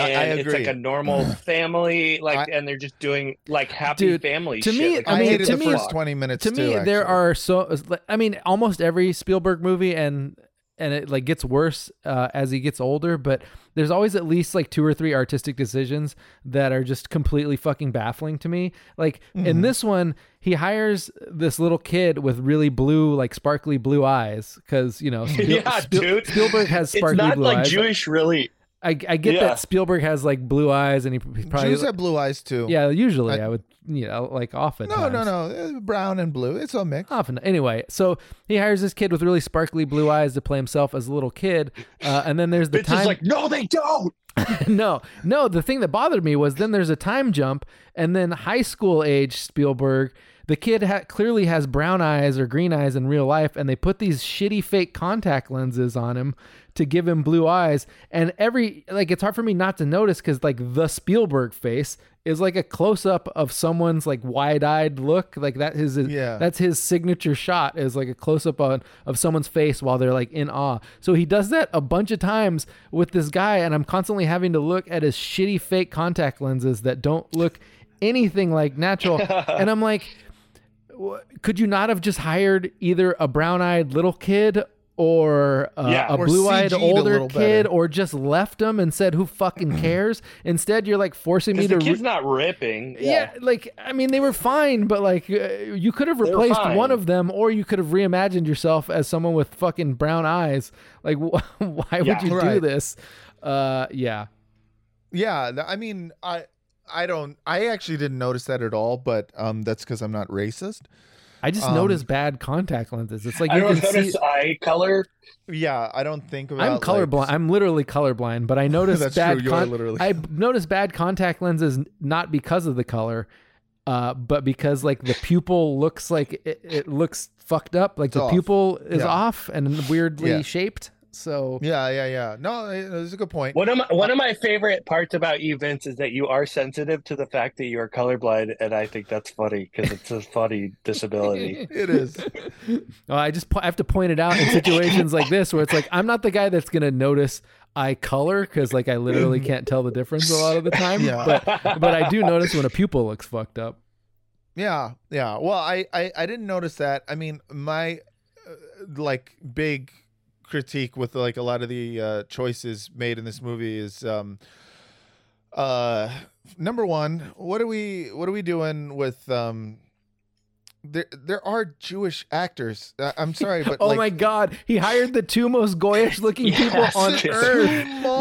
and it's like a normal [sighs] family, like I- and they're just doing like happy Dude, family to shit. me- Like, I I, mean, hated to the me- first twenty minutes. to me too, there are so i mean almost every spielberg movie and and it like gets worse uh, as he gets older but there's always at least like two or three artistic decisions that are just completely fucking baffling to me like Mm-hmm. in this one he hires this little kid with really blue like sparkly blue eyes because you know [laughs] Spiel- Yeah, Spiel- dude. spielberg has it's sparkly not blue like eyes Jewish really. I, I get Yeah. that spielberg has like blue eyes and he, he probably Jews have blue eyes too. yeah usually I- I, would you know like often No, no, no. Brown and blue. It's a mix. Often. Anyway, so he hires this kid with really sparkly blue eyes to play himself as a little kid, uh, and then there's the Bitch time. like, no, they don't. [laughs] no, no. The thing that bothered me was then there's a time jump, and then high school age Spielberg. The kid ha- clearly has brown eyes or green eyes in real life, and they put these shitty fake contact lenses on him to give him blue eyes. And every like, it's hard for me not to notice because like the Spielberg face is like a close up of someone's like wide eyed look, like that is Yeah. that's his signature shot is like a close up on of someone's face while they're like in awe. So he does that a bunch of times with this guy, and I'm constantly having to look at his shitty fake contact lenses that don't look anything like natural. [laughs] and I'm like, could you not have just hired either a brown eyed little kid? Or uh, Yeah. a blue-eyed CG'd a older kid, better. or just left them and said, "Who fucking [clears throat] cares?" Instead, you're like forcing me to the re- kid's not ripping. yeah. like I mean, they were fine, but like uh, you could have replaced one of them, or you could have reimagined yourself as someone with fucking brown eyes. Like, wh- [laughs] why would Yeah. you do this? Uh, yeah, Yeah, I mean, I I don't. I actually didn't notice that at all, but um, that's because I'm not racist. I just Um, noticed bad contact lenses. It's like I you don't can see. eye color. Yeah, I don't think about. I'm like, colorblind. I'm literally colorblind, but I [laughs] noticed That's bad. true, you are literally. I noticed bad contact lenses not because of the color, uh, but because like the pupil looks like it, it looks fucked up. Like It's the off. pupil is Yeah. off and weirdly Yeah. shaped. So Yeah, yeah, yeah. No, it- it's a good point. One of my one of my favorite parts about you, Vince, is that you are sensitive to the fact that you are colorblind, and I think that's funny because it's a funny [laughs] disability. It is. [laughs] Oh, I just po- I have to point it out in situations like this where it's like I'm not the guy that's gonna notice eye color because like I literally can't tell the difference a lot of the [laughs] time. Yeah. But but I do notice when a pupil looks fucked up. Yeah, yeah. Well, I, I, I didn't notice that. I mean, my uh, like big critique with like a lot of the uh, choices made in this movie is um uh number one, what are we what are we doing with um there there are Jewish actors. Uh, I'm sorry, but [laughs] oh like, my god, he hired the two most goyish looking people on [laughs] earth.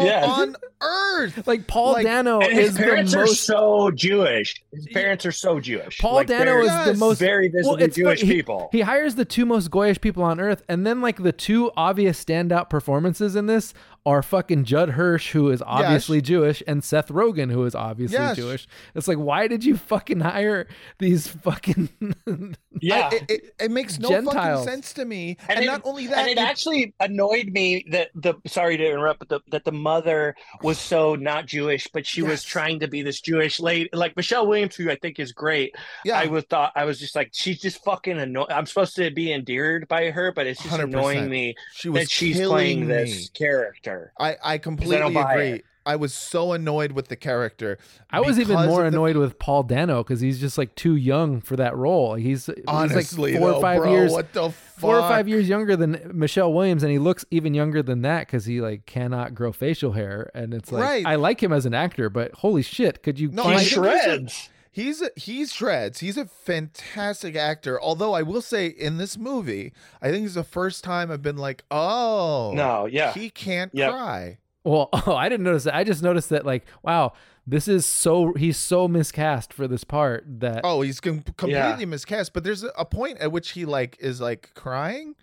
Yes. on earth. Like Paul Like- Dano And his is the parents are most. so Jewish. His parents are so Jewish. Paul Like, Dano they're is the most very visibly it's Jewish he- people. He hires the two most goyish people on earth, and then like the two obvious standout performances in this are fucking Judd Hirsch, who is obviously Jewish, and Seth Rogen, who is obviously Yes. Jewish. It's like, why did you fucking hire these fucking? Yeah. I- it, it, it makes no Gentiles. fucking sense to me. And, it- not only that, and it you- actually annoyed me that the sorry to interrupt, but the, that the mother was so not Jewish, but she was trying to be this Jewish lady, like Michelle Williams, who I think is great. yeah, I was thought I was just like, she's just fucking annoying. I'm supposed to be endeared by her, but it's just 100%. annoying me she was that she's killing playing me. this character. I, I completely buy agree. I was so annoyed with the character. I was even more of the- annoyed with Paul Dano because he's just like too young for that role. He's, Honestly, he's like four though, or five bro, years, What the four or five years younger than Michelle Williams, and he looks even younger than that because he like cannot grow facial hair. And it's like Right. I like him as an actor, but holy shit, could you? No, He think he's shreds. He's a, he's shreds. He's a fantastic actor. Although I will say, in this movie, I think it's the first time I've been like, oh, No, yeah. he can't Yep. cry. Well, [laughs] oh, I didn't notice that. I just noticed that like, wow, this is so he's so miscast for this part that Oh, he's com- completely Yeah. miscast. But there's a point at which he like is like crying,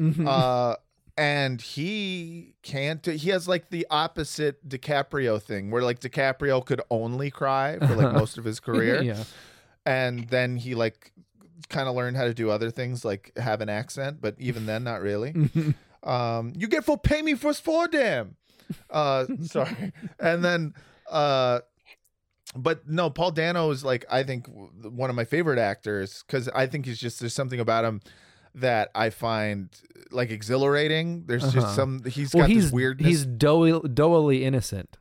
Mhm. uh, and he can't. do- He has like the opposite DiCaprio thing, where like DiCaprio could only cry for like [laughs] most of his career, yeah. and then he like kind of learned how to do other things like have an accent, but even then, not really. [laughs] um, you get full pay me for for them. Uh, [laughs] sorry, and then uh, but no, Paul Dano is like I think one of my favorite actors because I think he's just there's something about him that I find like exhilarating. There's Uh-huh. just some he's well, got he's this weirdness. he's doughy, doughy innocent.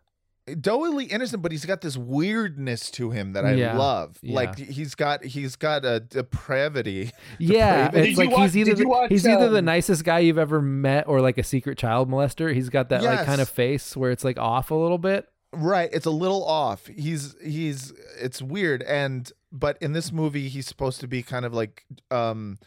doughy innocent, but he's got this weirdness to him that I Yeah, love. yeah. Like he's got he's got a depravity. [laughs] Yeah, Depraved. it's like watch- he's either the, watch, he's either the um, nicest guy you've ever met or like a secret child molester. He's got that like kind of face where it's like off a little bit. Right, it's a little off. He's he's it's weird and but in this movie he's supposed to be kind of like um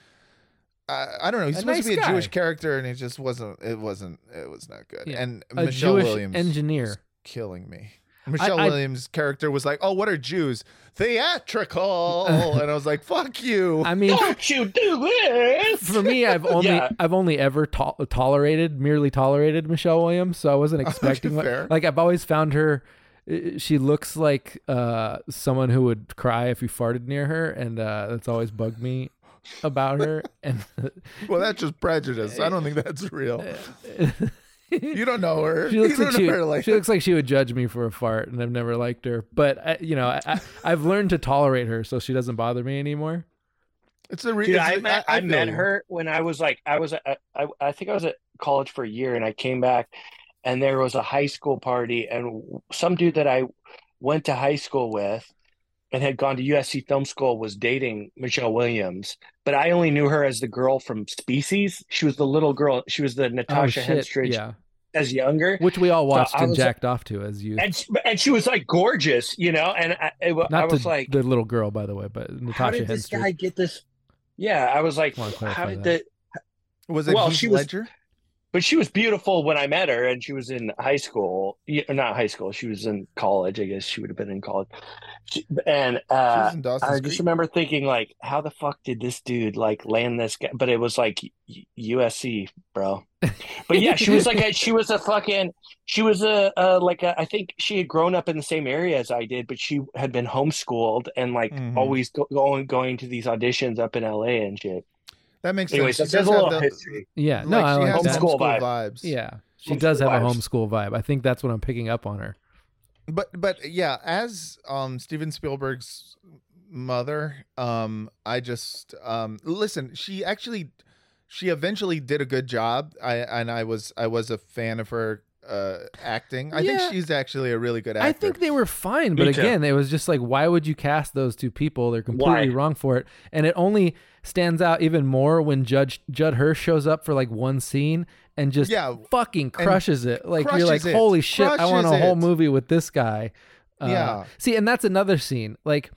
I, I don't know. He's A supposed to nice be a guy. Jewish character, and it just wasn't. It wasn't. It was not good. Yeah. And A Michelle Jewish Williams engineer. was killing me. Michelle I- Williams' character was like, "Oh, what are Jews? Theatrical," [laughs] and I was like, "Fuck you." I mean, Don't you do this? for me, I've [laughs] only Yeah. I've only ever to- tolerated, merely tolerated Michelle Williams, so I wasn't [laughs] expecting. what- fair. like I've always found her. uh, She looks like uh, someone who would cry if you farted near her, and uh, that's always bugged me about her. And [laughs] well, that's just prejudice. I don't think that's real. [laughs] You don't know her. she looks like she, her like she looks like she would judge me for a fart, and I've never liked her. But I, you know, I, I, I've learned to tolerate her, so she doesn't bother me anymore. It's a re- Dude, it's I a- met I, feel met her when I was like I was at, I I think I was at college for a year and I came back and there was a high school party and some dude that I went to high school with and had gone to USC film school was dating Michelle Williams, but I only knew her as the girl from Species. She was the little girl. She was the oh, Natasha oh shit! Henstridge Yeah, as younger. which we all watched I and was- jacked off to as you. And she, and she was like gorgeous, you know. And I, it, Not I was the, like, the little girl, by the way, but Natasha. how Natasha did this guy get this? Yeah, I was like, Wanna how did that. the Was it Well, Heath she was- Ledger? But she was beautiful when I met her, and she was in high school. Not high school. She was in college. I guess she would have been in college. She, and uh, Dawson's I just remember thinking, like, how the fuck did this dude like land this guy? But it was like USC, bro. But yeah, she was like, a, she was a fucking, she was a, a like a, I think she had grown up in the same area as I did, but she had been homeschooled and like Mhm. always go, going going to these auditions up in LA and shit. That makes Anyways, sense. She does a have little the- history. Yeah, no, like, I she like has that. Homeschool homeschool vibe. vibes. Yeah, she Homeschool does have a vibes. homeschool vibe. I think that's what I'm picking up on her. but but yeah as um steven spielberg's mother um i just um listen she actually she eventually did a good job i and i was i was a fan of her uh acting i Yeah. think she's actually a really good actor I think they were fine, Me but too. again, it was just like, why would you cast those two people? They're completely Why? wrong for it, and it only stands out even more when Judge Judd Hirsch shows up for like one scene and just Yeah, fucking crushes it. Like you're like, crushes it. holy shit, I want a whole it. movie with this guy. Uh, Yeah. See, and that's another scene. Like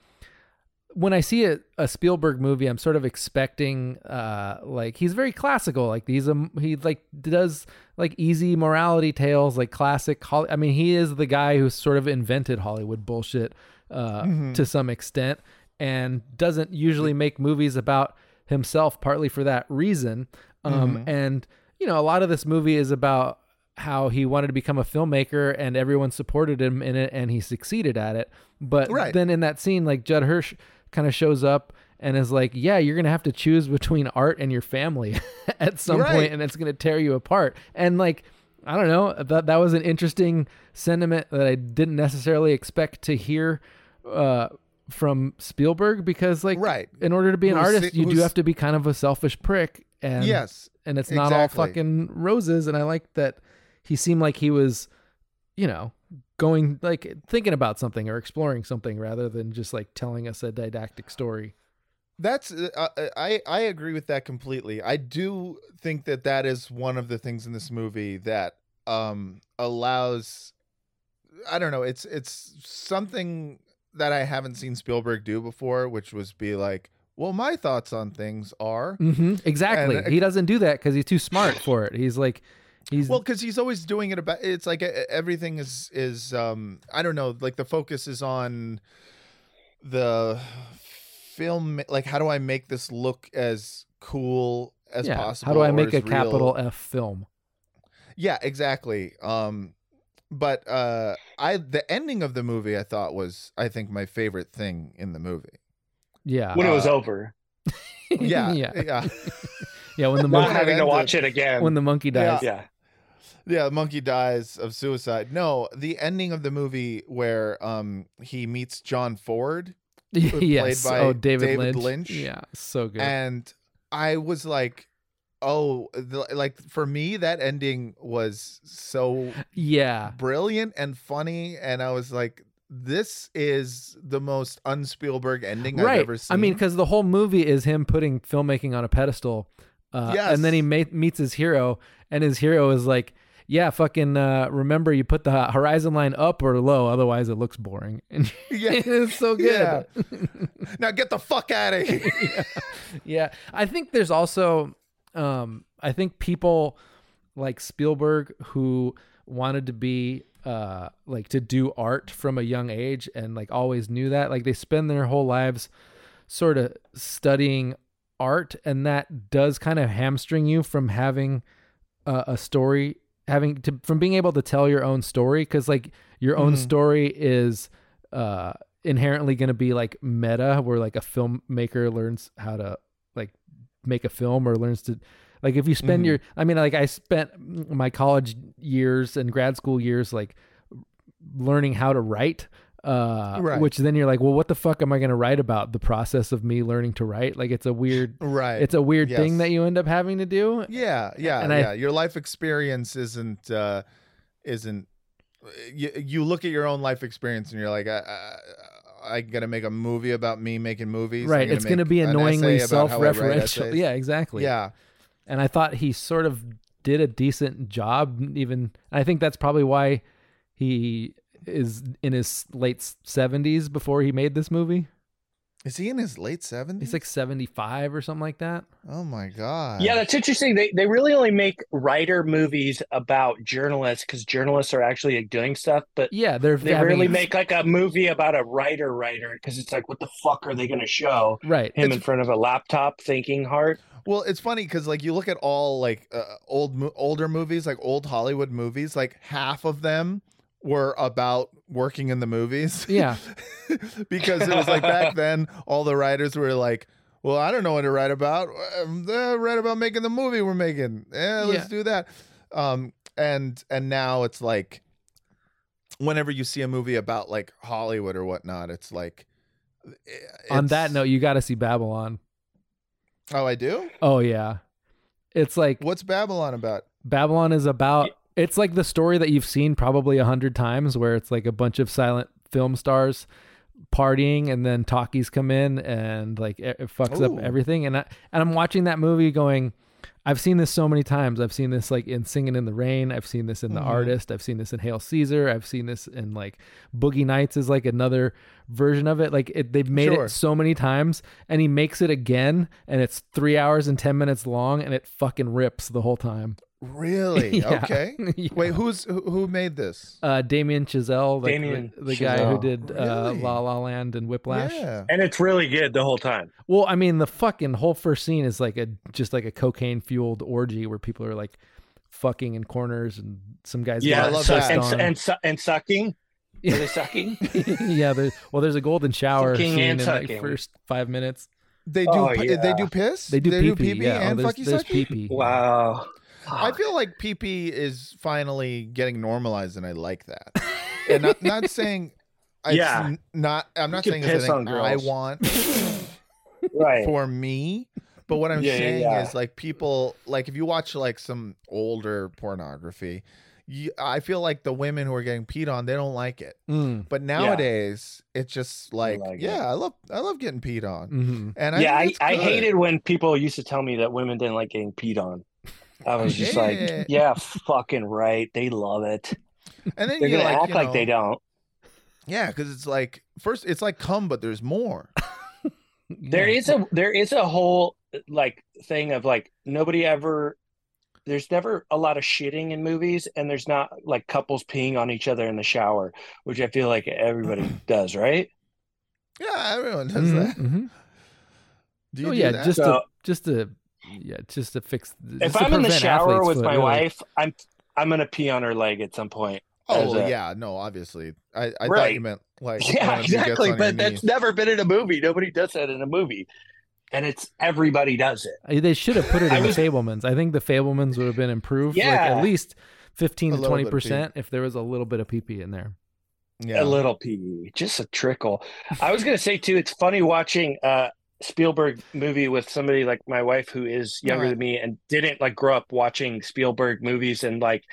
when I see a, a Spielberg movie, I'm sort of expecting uh like he's very classical. Like he's a he like does like easy morality tales, like classic. Holly, I mean, he is the guy who sort of invented Hollywood bullshit uh, Mm-hmm. to some extent, and doesn't usually make movies about himself. Partly for that reason, um, Mm-hmm. and you know, a lot of this movie is about how he wanted to become a filmmaker and everyone supported him in it and he succeeded at it. But Right. then in that scene, like Judd Hirsch kind of shows up and is like, "Yeah, you're gonna have to choose between art and your family [laughs] at some Right. and it's gonna tear you apart." And like, I don't know, that that was an interesting sentiment that I didn't necessarily expect to hear uh, from Spielberg because, like, Right. in order to be an Who's artist, you do have to be kind of a selfish prick, and Yes, and it's not all fucking roses. And I like that he seemed like he was, you know, going like thinking about something or exploring something rather than just like telling us a didactic story. That's uh, uh, I I agree with that completely. I do think that that is one of the things in this movie that um allows I don't know, it's it's something that I haven't seen Spielberg do before, which was be like, well, my thoughts on things are hmm Exactly. And- uh, he doesn't do that because he's too smart for it. He's like, he's well because he's always doing it about it's like uh, everything is is um i don't know like the focus is on the film like how do i make this look as cool as yeah. possible How do I make a real? capital F film? yeah exactly um but uh i the ending of the movie i thought was i think my favorite thing in the movie Yeah. when it was Uh, over, [laughs] yeah yeah. yeah [laughs] Yeah. When the not monkey, having to watch it again. when the monkey dies. yeah, Yeah, the monkey dies of suicide. No, the ending of the movie where um he meets John Ford [laughs] yes. oh, David, David Lynch. Lynch. Yeah. So good. and I was like, oh, the, like for me that ending was so yeah. brilliant and funny, and I was like, this is the most un-Spielberg ending right. I've ever seen. I mean, because the whole movie is him putting filmmaking on a pedestal, uh, Yes. and then he ma- meets his hero, and his hero is like, "Yeah, fucking uh, remember you put the horizon line up or low, otherwise it looks boring." [laughs] And Yeah. [laughs] it's so good. Yeah. [laughs] now get the fuck out of here. yeah i think there's also um i think people like spielberg who wanted to be uh like to do art from a young age and like always knew that like they spend their whole lives sort of studying art and that does kind of hamstring you from having a, a story having to from being able to tell your own story because like your own Mhm. story is uh inherently going to be like meta where like a filmmaker learns how to like make a film or learns to like if you spend Mhm. your i mean like i spent my college years and grad school years like learning how to write uh Right. which then you're like well what the fuck am i going to write about the process of me learning to write like it's a weird [laughs] right. it's a weird thing that you end up having to do Yeah, yeah, And I- yeah. Your life experience isn't uh isn't you, you look at your own life experience and you're like I, I, I gotta make a movie about me making movies. Right it's going to be annoyingly essay about how I write self-referential [laughs] yeah exactly yeah, and I thought he sort of did a decent job. Even I think that's probably why he is in his late seventies before he made this movie. is he in his late seventies? He's like seventy five or something like that. oh my god. yeah. That's interesting. They they really only make writer movies about journalists because journalists are actually like, doing stuff, but Yeah, they're they having- rarely make like a movie about a writer writer because it's like, what the fuck are they going to show right. him in front of a laptop thinking hard? Well, it's funny because like you look at all like uh, old mo- older movies, like old Hollywood movies, like half of them were about working in the movies. [laughs] Yeah. because it was like back [laughs] then, all the writers were like, "Well, I don't know what to write about. Um, uh, write about making the movie we're making. Yeah, let's Yeah. do that." Um, and and now it's like, whenever you see a movie about like Hollywood or whatnot, it's like. On that note, you got to see Babylon. oh, I do. Oh yeah, it's like What's Babylon about? Babylon is about it's like the story that you've seen probably a hundred times where it's like a bunch of silent film stars partying and then talkies come in and like it it fucks Ooh. up everything and I and I'm watching that movie going I've seen this so many times. I've seen this like in Singing in the Rain. I've seen this in The Mhm. Artist. I've seen this in Hail Caesar. I've seen this in like Boogie Nights is like another version of it. Like it, they've made Sure. it so many times, and he makes it again, and it's three hours and ten minutes long, and it fucking rips the whole time. Really? [laughs] Yeah. Okay. [laughs] Yeah. Wait, who's who, who made this? Uh, Damien Chazelle, like Damien the, the guy who Chazelle. did uh, Really? La La Land and Whiplash. Yeah. And it's really good the whole time. Well, I mean, the fucking whole first scene is like a just like a cocaine fueled orgy where people are like fucking in corners and some guys. Yeah, I love so, that. and, pissed on. and, and sucking. [laughs] Are they sucking? yeah, there's, well, there's a golden shower Fucking scene and in like first five minutes. They do. Oh, yeah. They do piss. They do pee pee. pee-pee Yeah, oh, and there's, fucky there's sucky? pee pee. wow. I feel like pee pee is finally getting normalized, and I like that. [laughs] and not, not saying. It's Yeah. n- not. I'm not saying it's piss anything I want [laughs] right. for me. But what I'm Yeah, yeah, saying yeah. is like people like if you watch like some older pornography, you, I feel like the women who are getting peed on they don't like it. Mm, But nowadays it's just like, like it. yeah, I love I love getting peed on. hmm And I yeah, I, I hated when people used to tell me that women didn't like getting peed on. I was just like, Yeah. yeah, fucking right. They love it. And then They're you gonna like, act you like they don't. Yeah, because it's like first it's like come, but there's more. [laughs] There is a there is a whole like thing of like nobody ever there's never a lot of shitting in movies and there's not like couples peeing on each other in the shower, which I feel like everybody [clears throat] does, right? Yeah, everyone does Mhm, that. mhm. Do you Oh do yeah, that? just to So- just to yeah, just to fix. If to I'm in the shower with foot, my really. wife, I'm I'm gonna pee on her leg at some point. oh a- yeah, no, obviously. I, I thought Right. you meant like Yeah, one of you gets exactly. But that's knees. never been in a movie. Nobody does that in a movie. And it's everybody does it. They should have put it [laughs] in was- the Fabelmans. I think the Fabelmans would have been improved, like Yeah. at least fifteen A to twenty bit of pee. percent if there was a little bit of pee pee in there. yeah. A little pee, just a trickle. I was gonna say too, it's funny watching uh Spielberg movie with somebody like my wife who is younger Right. than me and didn't like grow up watching Spielberg movies and like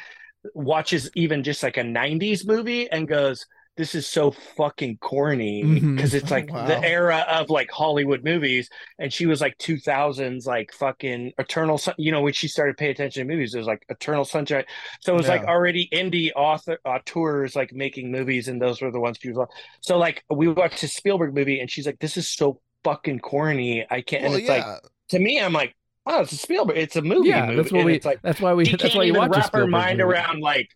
watches even just like a 90s movie and goes this is so fucking corny mm-hmm. because it's Oh, like wow. the era of like Hollywood movies. And she was like 2000s like fucking Eternal Sun you know when she started paying attention to movies it was like Eternal Sunshine. So it was like already indie author auteurs like making movies and those were the ones she was on so like we watched a Spielberg movie and she's like this is so fucking corny I can't Well, and it's yeah. like to me I'm like oh it's a Spielberg it's a movie yeah, movie that's what and we. it's like that's why we. [laughs] That's can't why you even watch a wrap her mind movie. around like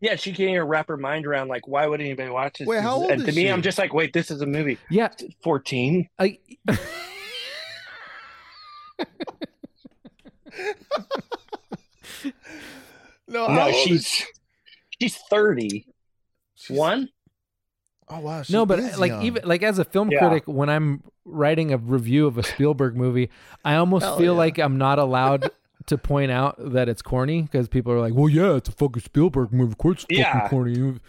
yeah she can't even wrap her mind around like why would anybody watch this Wait, how This is- old and to me she? i'm just like wait this is a movie Yeah, 14 I, [laughs] no, no old is she's she? she's 30 She's- one Oh wow. She no, but like young. even like as a film Yeah. critic, when I'm writing a review of a Spielberg movie, I almost Hell feel yeah. like I'm not allowed [laughs] to point out that it's corny because people are like, "Well, yeah, it's a fucking Spielberg movie. Of course, it's Yeah. fucking corny.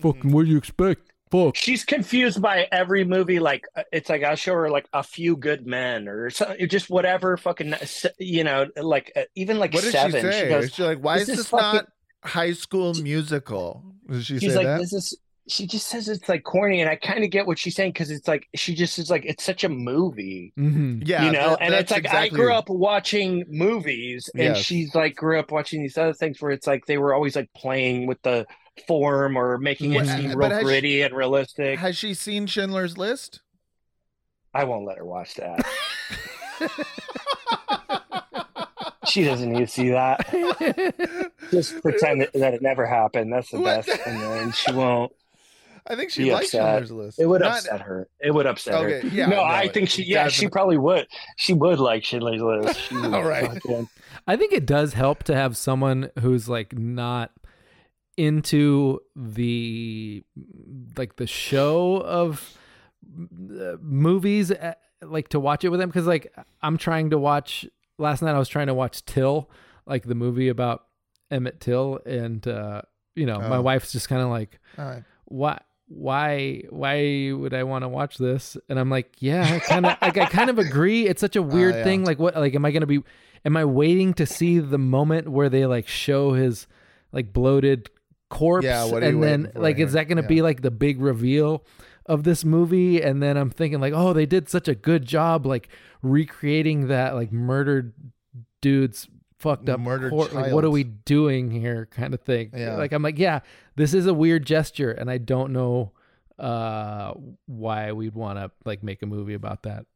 Fucking, what do you expect? Fuck." she's confused by every movie like uh, it's like i'll show her like a few good men or so, just whatever fucking you know like uh, even like what did seven she say? goes is she like, why "This is is this fucking-" not High School Musical? Did she she's say like that? this is she just says it's like corny and i kind of get what she's saying because it's like she just is like it's such a movie hmm yeah, you know that- and it's that's like i grew up watching movies and Yes. she's like grew up watching these other things where it's like they were always like playing with the form or making it seem but real has she- gritty and realistic Has she seen Schindler's List? i won't let her watch that [laughs] she doesn't need to see that [laughs] just pretend that, that it never happened that's the What? best and then she won't [laughs] I think she likes upset. Schindler's List. it would Not- upset her it would upset her yeah, no, no, I think she. Yeah, she probably would. She would like Schindler's List. She [laughs] All right. [laughs] I think it does help to have someone who's like not into the like the show of uh, movies uh, like to watch it with them because like I'm trying to watch last night I was trying to watch Till like the movie about Emmett Till and uh you know my Oh. wife's just kind of like All right. why why why would I want to watch this? And I'm like, yeah, I kind of like I kind of agree. It's such a [laughs] oh, weird Oh, yeah. thing. Like what like am I going to be am I waiting to see the moment where they like show his like bloated corpse Yeah, what are you and then like here? is that going to Yeah. be like the big reveal of this movie and then I'm thinking like, "Oh, they did such a good job like recreating that like murdered dude's fucked up Murdered like what are we doing here kind of thing Yeah. like i'm like yeah this is a weird gesture and i don't know uh why we'd want to like make a movie about that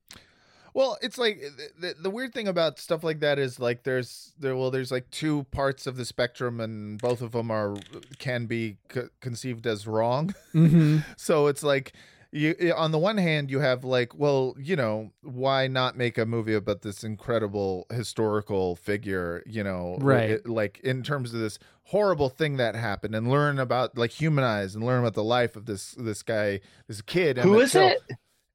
Well, it's like the, the weird thing about stuff like that is like there's there well there's like two parts of the spectrum and both of them are can be co- conceived as wrong. mm-hmm. [laughs] so it's like you on the one hand you have like well you know why not make a movie about this incredible historical figure you know Right. it- like in terms of this horrible thing that happened and learn about like humanize and learn about the life of this this guy this kid Who Emmett is Till. it?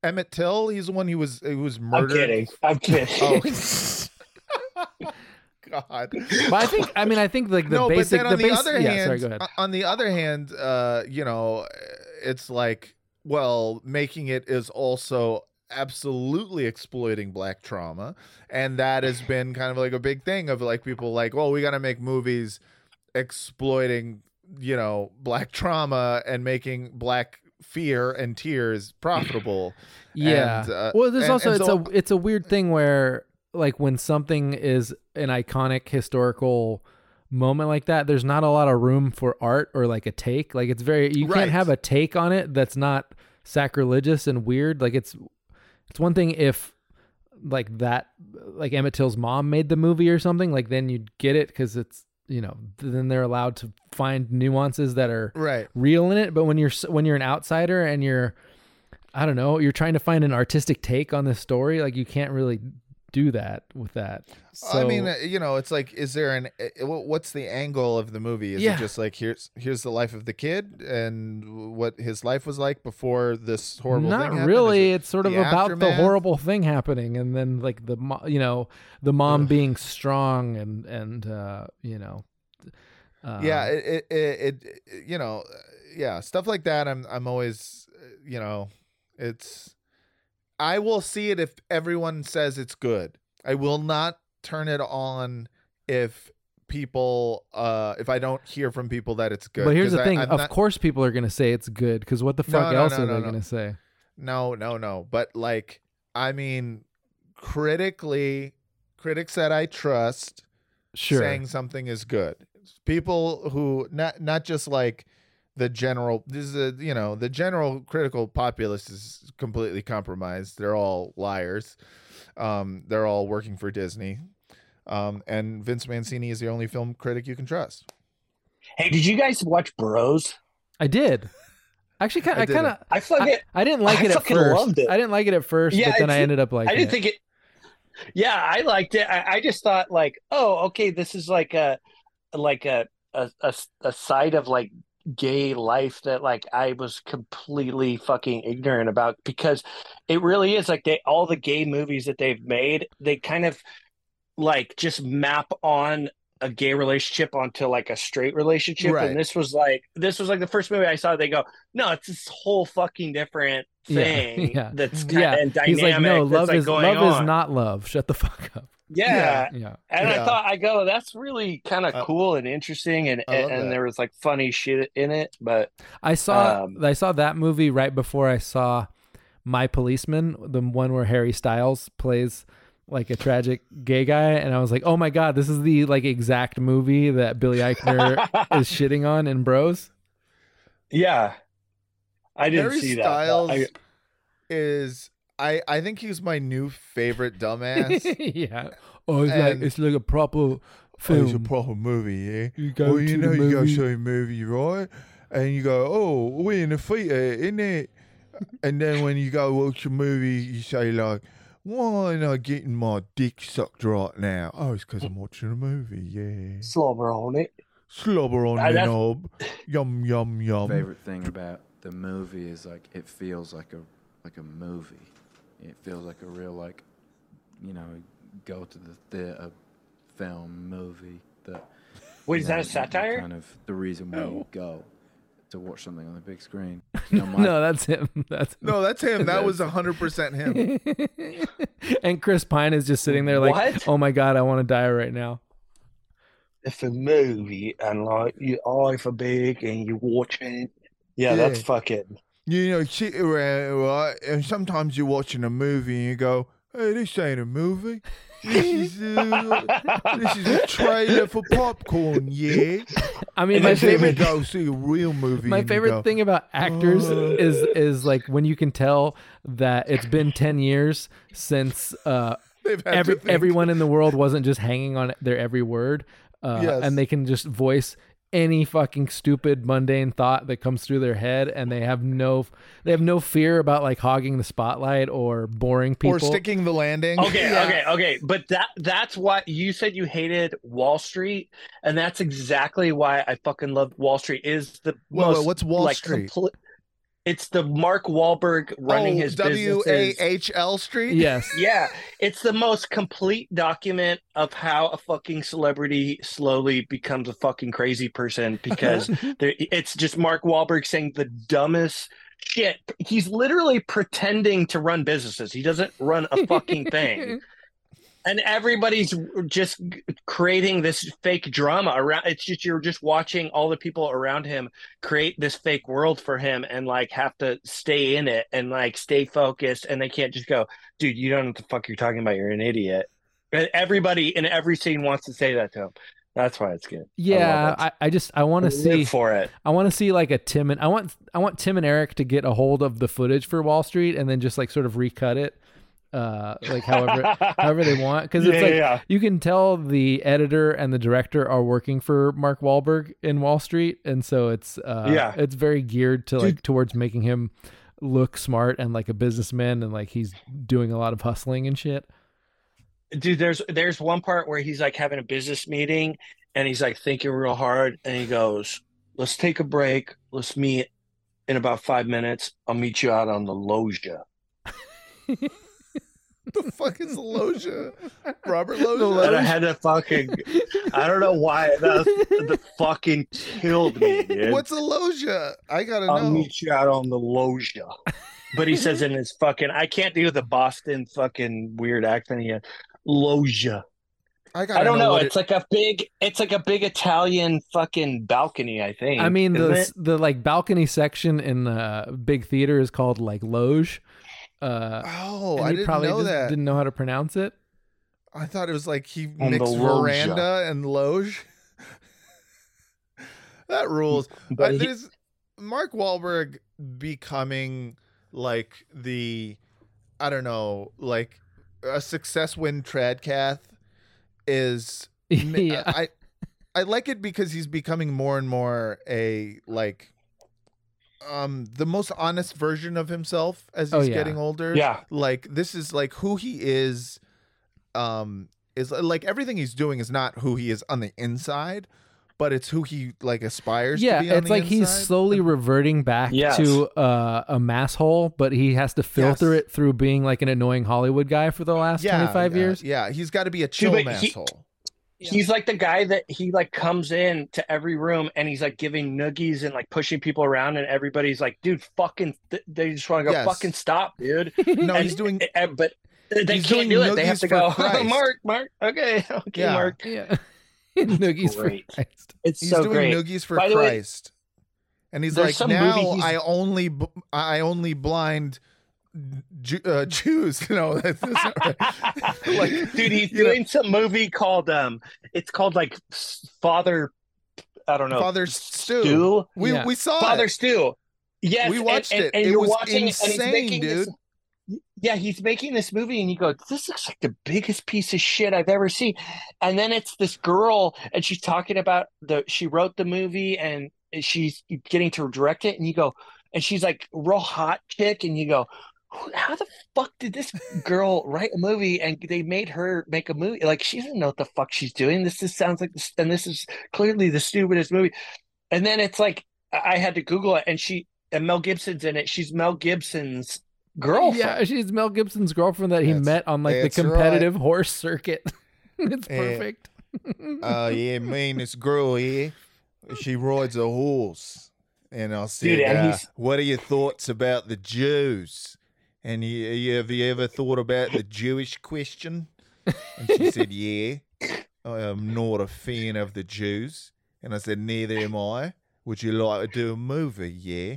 Emmett Till he's the one who was who was murdered I'm murdered kidding. I'm kidding. [laughs] Oh. [laughs] God. But I think I mean I think like the no, basic but then on the the, base, other yeah, hand, sorry, go ahead. on the other hand, uh, you know, it's like, well, making it is also absolutely exploiting black trauma, and that has been kind of like a big thing of like people like, well, we got to make movies exploiting, you know, black trauma and making black fear and tears profitable. Yeah. And, uh, well, there's and- also and it's so- a it's a weird thing where like when something is an iconic historical moment like that, there's not a lot of room for art or like a take. Like it's very you Right. can't have a take on it that's not sacrilegious and weird. Like it's it's one thing if like that like Emmett Till's mom made the movie or something, like then you'd get it because it's you know then they're allowed to find nuances that are right. real in it but when you're when you're an outsider and you're i don't know you're trying to find an artistic take on this story like you can't really do that with that so I mean, uh, you know, it's like, is there an uh, what's the angle of the movie? Is Yeah. it just like here's here's the life of the kid and what his life was like before this horrible not thing really it it's sort of about the horrible thing happening and then like the you know the mom being strong and and uh you know uh, yeah, it, it, it, it you know, yeah, stuff like that. I'm I'm always, uh, you know, it's. I will see it if everyone says it's good. I will not turn it on if people uh if I don't hear from people that it's good. but here's the thing I'm of not- course people are gonna say it's good because what the fuck no, else no, are no, they no. gonna say No, no, no. But like, I mean, critically, critics that I trust sure saying something is good. People who not not just like the general. This is a you know the general critical populace is completely compromised. They're all liars. Um, they're all working for Disney. Um, and Vince Mancini is the only film critic you can trust. Hey, did you guys watch Bros? i did actually kind I i kind of I fucking I, I didn't like I it at fucking first. loved it. I didn't like it at first, Yeah, but then I ended up like I didn't it. think it. Yeah, I liked it. I, I just thought like, oh, okay, this is like a like a a, a a side of like gay life that like I was completely fucking ignorant about because it really is like they all the gay movies that they've made, they kind of like just map on a gay relationship onto like a straight relationship Right. and this was like this was like the first movie I saw they go no it's this whole fucking different [laughs] thing yeah. that's kind yeah, and dynamic he's like, no, love like, is love on. is not love. Shut the [laughs] fuck up. Yeah, Yeah, and Yeah. I thought I go that's really kind of Uh, cool and interesting and I love and, there was like funny shit in it but I saw Um, I saw that movie right before I saw My Policeman, the one where Harry Styles plays like a tragic gay guy, and I was like, oh my god, this is the like exact movie that Billy Eichner [laughs] is shitting on in Bros. yeah I didn't Harry see that Styles I- is I I think he's my new favorite dumbass. [laughs] yeah. Oh, it's like it's like a proper oh, film. a proper movie, yeah. You go well, you to know, the you go movie. a movie, right? And you go, oh, we're in the theater, isn't it? and then when you go watch a movie, you say like, why am I getting my dick sucked right now? Oh, it's because I'm watching a movie, yeah. slobber on it Slobber on the knob, yum yum yum. favorite thing about the movie is like it feels like a like a movie. It feels like a real like you know go to the theater film movie that. [laughs] Wait, you is that a satire? Kind of the reason why you go to watch something on the big screen. No, [laughs] You know, my- that's him. [laughs] That's No, that's him. That was hundred percent him. and Chris Pine is just sitting there like, What? oh my god, I want to die right now. it's a movie and like your eyes are big and you're watching yeah, that's fucking You know, sit around, right? And sometimes you're watching a movie and you go, "Hey, this ain't a movie. This is uh, this is a trailer for popcorn." Yeah. I mean, And my favorite go see a real movie. my favorite go, thing about actors "Uh." is is like when you can tell that it's been 10 years since uh every everyone in the world wasn't just hanging on their every word uh Yes. and they can just voice any fucking stupid mundane thought that comes through their head and they have no they have no fear about like hogging the spotlight or boring people or sticking the landing. Okay, okay, okay. But that that's why you said you hated Wahl Street, and that's exactly why I fucking love Wahl Street. Is the Whoa, whoa, what's Wall like, Street? compli- it's the Mark Wahlberg running Oh, his W A businesses. Street. yes [laughs] Yeah, it's the most complete document of how a fucking celebrity slowly becomes a fucking crazy person because [laughs] there, it's just Mark Wahlberg saying the dumbest shit. He's literally pretending to run businesses. He doesn't run a fucking thing. [laughs] And everybody's just creating this fake drama around. It's just you're just watching all the people around him create this fake world for him, and like have to stay in it and like stay focused. And they can't just go, dude, you don't know what the fuck you're talking about. You're an idiot. And everybody in every scene wants to say that to him. That's why it's good. yeah I, I, I just i want to love it. Live see for it. I want to see like a Tim and I want I want Tim and Eric to get a hold of the footage for Wahl Street and then just like sort of recut it, uh, like however however they want because [laughs] it's Yeah, like yeah. you can tell the editor and the director are working for Mark Wahlberg in Wahl Street and so it's uh, Yeah. it's very geared to like towards making him look smart and like a businessman and like he's doing a lot of hustling and shit. dude there's there's one part where he's like having a business meeting and he's like thinking real hard and he goes let's take a break let's meet in about five minutes i'll meet you out on the loggia [laughs] the fuck is Loja? Robert and i had to fucking i don't know why that, that fucking killed me [laughs] dude. What's a Loja? I gotta i'll know. meet you out on the loggia but he says in his fucking i can't do the boston fucking weird accent yet loggia I gotta I don't know. what It's it- like a big, it's like a big Italian fucking balcony. I think. I mean the it? the like balcony section in the big theater is called like loge. Uh, oh, and I didn't probably know just that. didn't know how to pronounce it. I thought it was like he On mixed Loja. veranda and loge. [laughs] that rules. [laughs] But But he- there's Mark Wahlberg becoming like the I don't know, like a success win Tradcath is [laughs] yeah. I I like it because he's becoming more and more a like um the most honest version of himself as he's Oh, yeah. getting older. Yeah. Like this is like who he is um is like everything he's doing is not who he is on the inside, but it's who he like aspires yeah, to be on it's the like he's inside. slowly reverting back Yes. to uh, a mass hole, but he has to filter Yes. it through being like an annoying Hollywood guy for the last yeah, 25 yeah, years. Yeah, he's got to be a chill but he- asshole. He's like the guy that he like comes in to every room and he's like giving noogies and like pushing people around and everybody's like, dude, fucking, th- they just want to go Yes. fucking stop, dude. [laughs] No, And- he's doing and- but they he's can't do it. They have to go, [laughs] oh, Christ. Mark, Mark, okay, [laughs] okay, Yeah. Mark. Yeah. Noogies for Christ. It's he's so doing great. noogies for By the way, Christ. and he's like, now he's- I only I only blind Ju- uh, [laughs] Jews. No, that's, that's right. like, dude he's you know- doing some movie called um it's called like father i don't know Father Stu. Stu? We Yeah. we saw father it. stew yes We watched and, it. and It you're was watching it, and he's insane, making this- dude. yeah he's making this movie and you go this looks like the biggest piece of shit i've ever seen and then it's this girl and she's talking about the she wrote the movie and she's getting to direct it and you go and she's like real hot chick and you go "Who- how the fuck did this girl write a movie and they made her make a movie like she doesn't know what the fuck she's doing this just sounds like this and this is clearly the stupidest movie and then it's like i I had to google it and she and mel gibson's in it she's mel gibson's girlfriend Yeah, she's Mel Gibson's girlfriend that he That's- met on like the that's right. competitive horse circuit. [laughs] it's Yeah. perfect. Uh, yeah, me and this girl here, she rides a horse. And I said, Dude, uh, what are your thoughts about the Jews? And you, you, have you ever thought about the Jewish question? And she said, [laughs] yeah, I am not a fan of the Jews. And I said, neither am I. Would you like to do a movie? Yeah.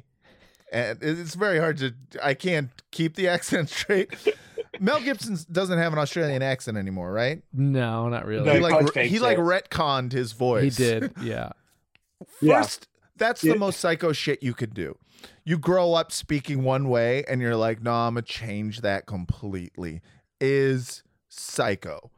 And it's very hard to, I can't keep the [laughs] accent straight. Mel Gibson doesn't have an Australian accent anymore, right? No, not really. No, he he like probably he like retconned his voice. he did. Yeah. [laughs] Yeah. First, that's the most psycho shit you could do. You grow up speaking one way, and you're like, "No, I'm gonna change that completely." Is psycho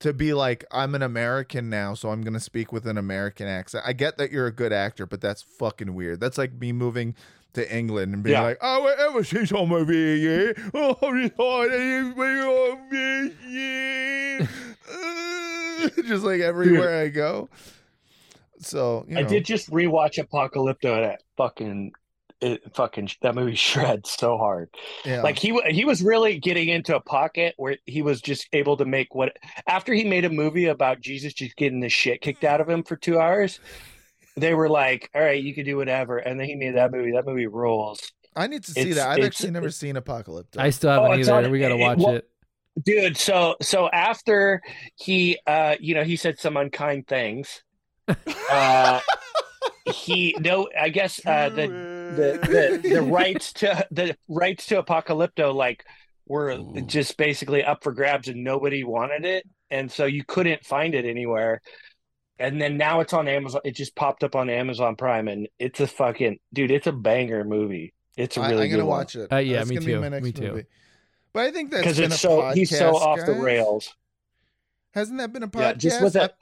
to be like I'm an American now, so I'm gonna speak with an American accent. I get that you're a good actor, but that's fucking weird. That's like me moving to England and being Yeah. like, "Oh, I ever see some movie, yeah? Oh, we thought it was me, yeah." [laughs] just like everywhere I go. So you know, I did just rewatch Apocalypto that fucking it fucking that movie [laughs] shreds so hard. yeah. Like he he was really getting into a pocket where he was just able to make what after he made a movie about Jesus just getting the shit kicked out of him for two hours. They were like, "All right, you can do whatever," and then he made that movie. That movie rules, I need to see it's- that. I've actually never seen Apocalypse. I still haven't Oh, it's either. on- we got to it- watch well- it. dude. So so after he, uh, you know, he said some unkind things. [laughs] Uh, he no, I guess uh, the the, the the [laughs] rights to the rights to Apocalypto like were just basically up for grabs and nobody wanted it, and so you couldn't find it anywhere. And then now it's on Amazon. It just popped up on Amazon Prime, and it's a fucking dude. It's a banger movie. It's a I, really am gonna good one. watch it. Uh, yeah, That's me gonna be too. my next Me too. movie. But I think that's because been it's a so he's so podcast, off the rails. Hasn't that been a podcast? Yeah, just with a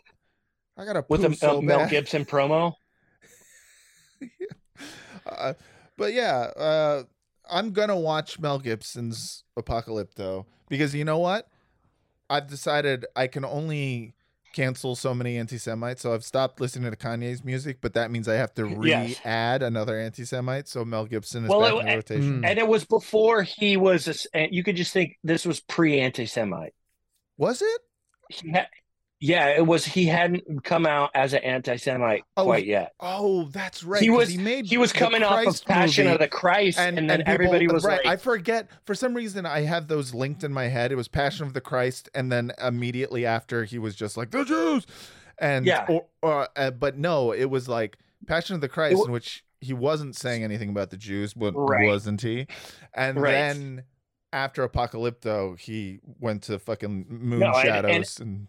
I, I got a with a, so a Mel. Gibson promo. [laughs] Uh, but yeah, uh, I'm gonna watch Mel Gibson's Apocalypto because you know what? I've decided I can only cancel so many anti-Semites, so I've stopped listening to Kanye's music. But that means I have to re-add another anti-Semite. So Mel Gibson is Well, back it- in the rotation. Mm. And it was before he was. A, s- and you could just think this was pre-anti-Semite. Was it? He ha- yeah, it was. He hadn't come out as an anti-Semite Oh, quite yet. Oh, that's right. He was. He made He was coming off of Passion of the Christ, and, then people- everybody was right. like, I forget for some reason I have those linked in my head. It was Passion of the Christ, and then immediately after he was just like the Jews, and Yeah. or, or uh, but no, it was like Passion of the Christ, wa- in which he wasn't saying anything about the Jews, but Right. wasn't he? And Right. then after Apocalypto, he went to fucking Moon No, and- and- Shadows and,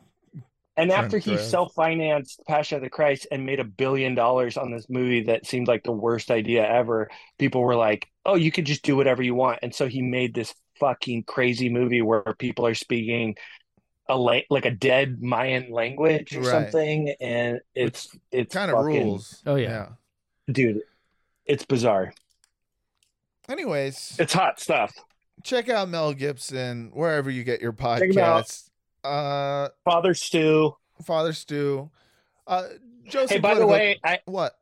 And after he self-financed Passion of the Christ and made a billion dollars on this movie that seemed like the worst idea ever, people were like, "Oh, you could just do whatever you want." And so he made this fucking crazy movie where people are speaking a la- like a dead Mayan language or Right. something, and it's it's kind of rules. Oh, yeah. dude. It's bizarre. Anyways, It's hot stuff. check out Mel Gibson wherever you get your Check him out. podcasts. Uh, Father Stu. Father Stu. Uh, Joseph. Hey, by the way, I what?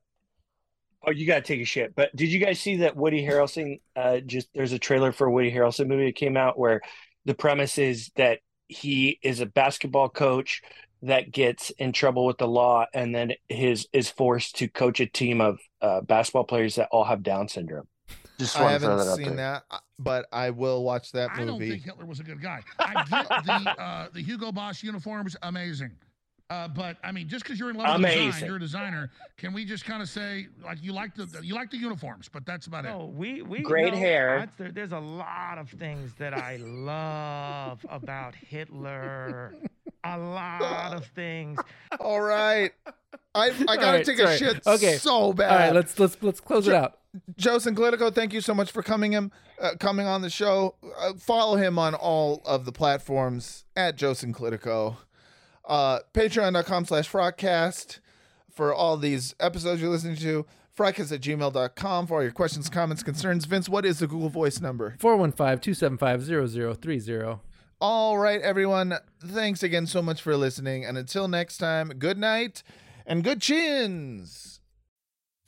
Oh, you gotta take a shit. But did you guys see that Woody Harrelson? Uh, just there's a trailer for a Woody Harrelson movie that came out where the premise is that he is a basketball coach that gets in trouble with the law, and then his is forced to coach a team of uh, basketball players that all have Down syndrome. Just I want to throw haven't that seen there. that, uh, but I will watch that movie. I don't think Hitler was a good guy. I get the uh, the Hugo Boss uniforms, amazing. Uh, but I mean, just because you're in love with design, you're a designer. Can we just kind of say like you like the you like the uniforms, but that's about it. No, we we Great no, hair. I- there- there's a lot of things that I love about Hitler. A lot of things. All right. I, I gotta right, take sorry. a shit Okay. so bad. All right, let's let's let's close it out. Joe Sinclitico, thank you so much for coming him, uh, coming on the show. Uh, follow him on all of the platforms at Joe Sinclitico. Uh, Patreon.com slash Frotcast for all these episodes you're listening to. Frotcast at gmail.com for all your questions, comments, concerns. Vince, what is the Google Voice number? 415-275-0030. All right, everyone. Thanks again so much for listening. And until next time, good night and good chins.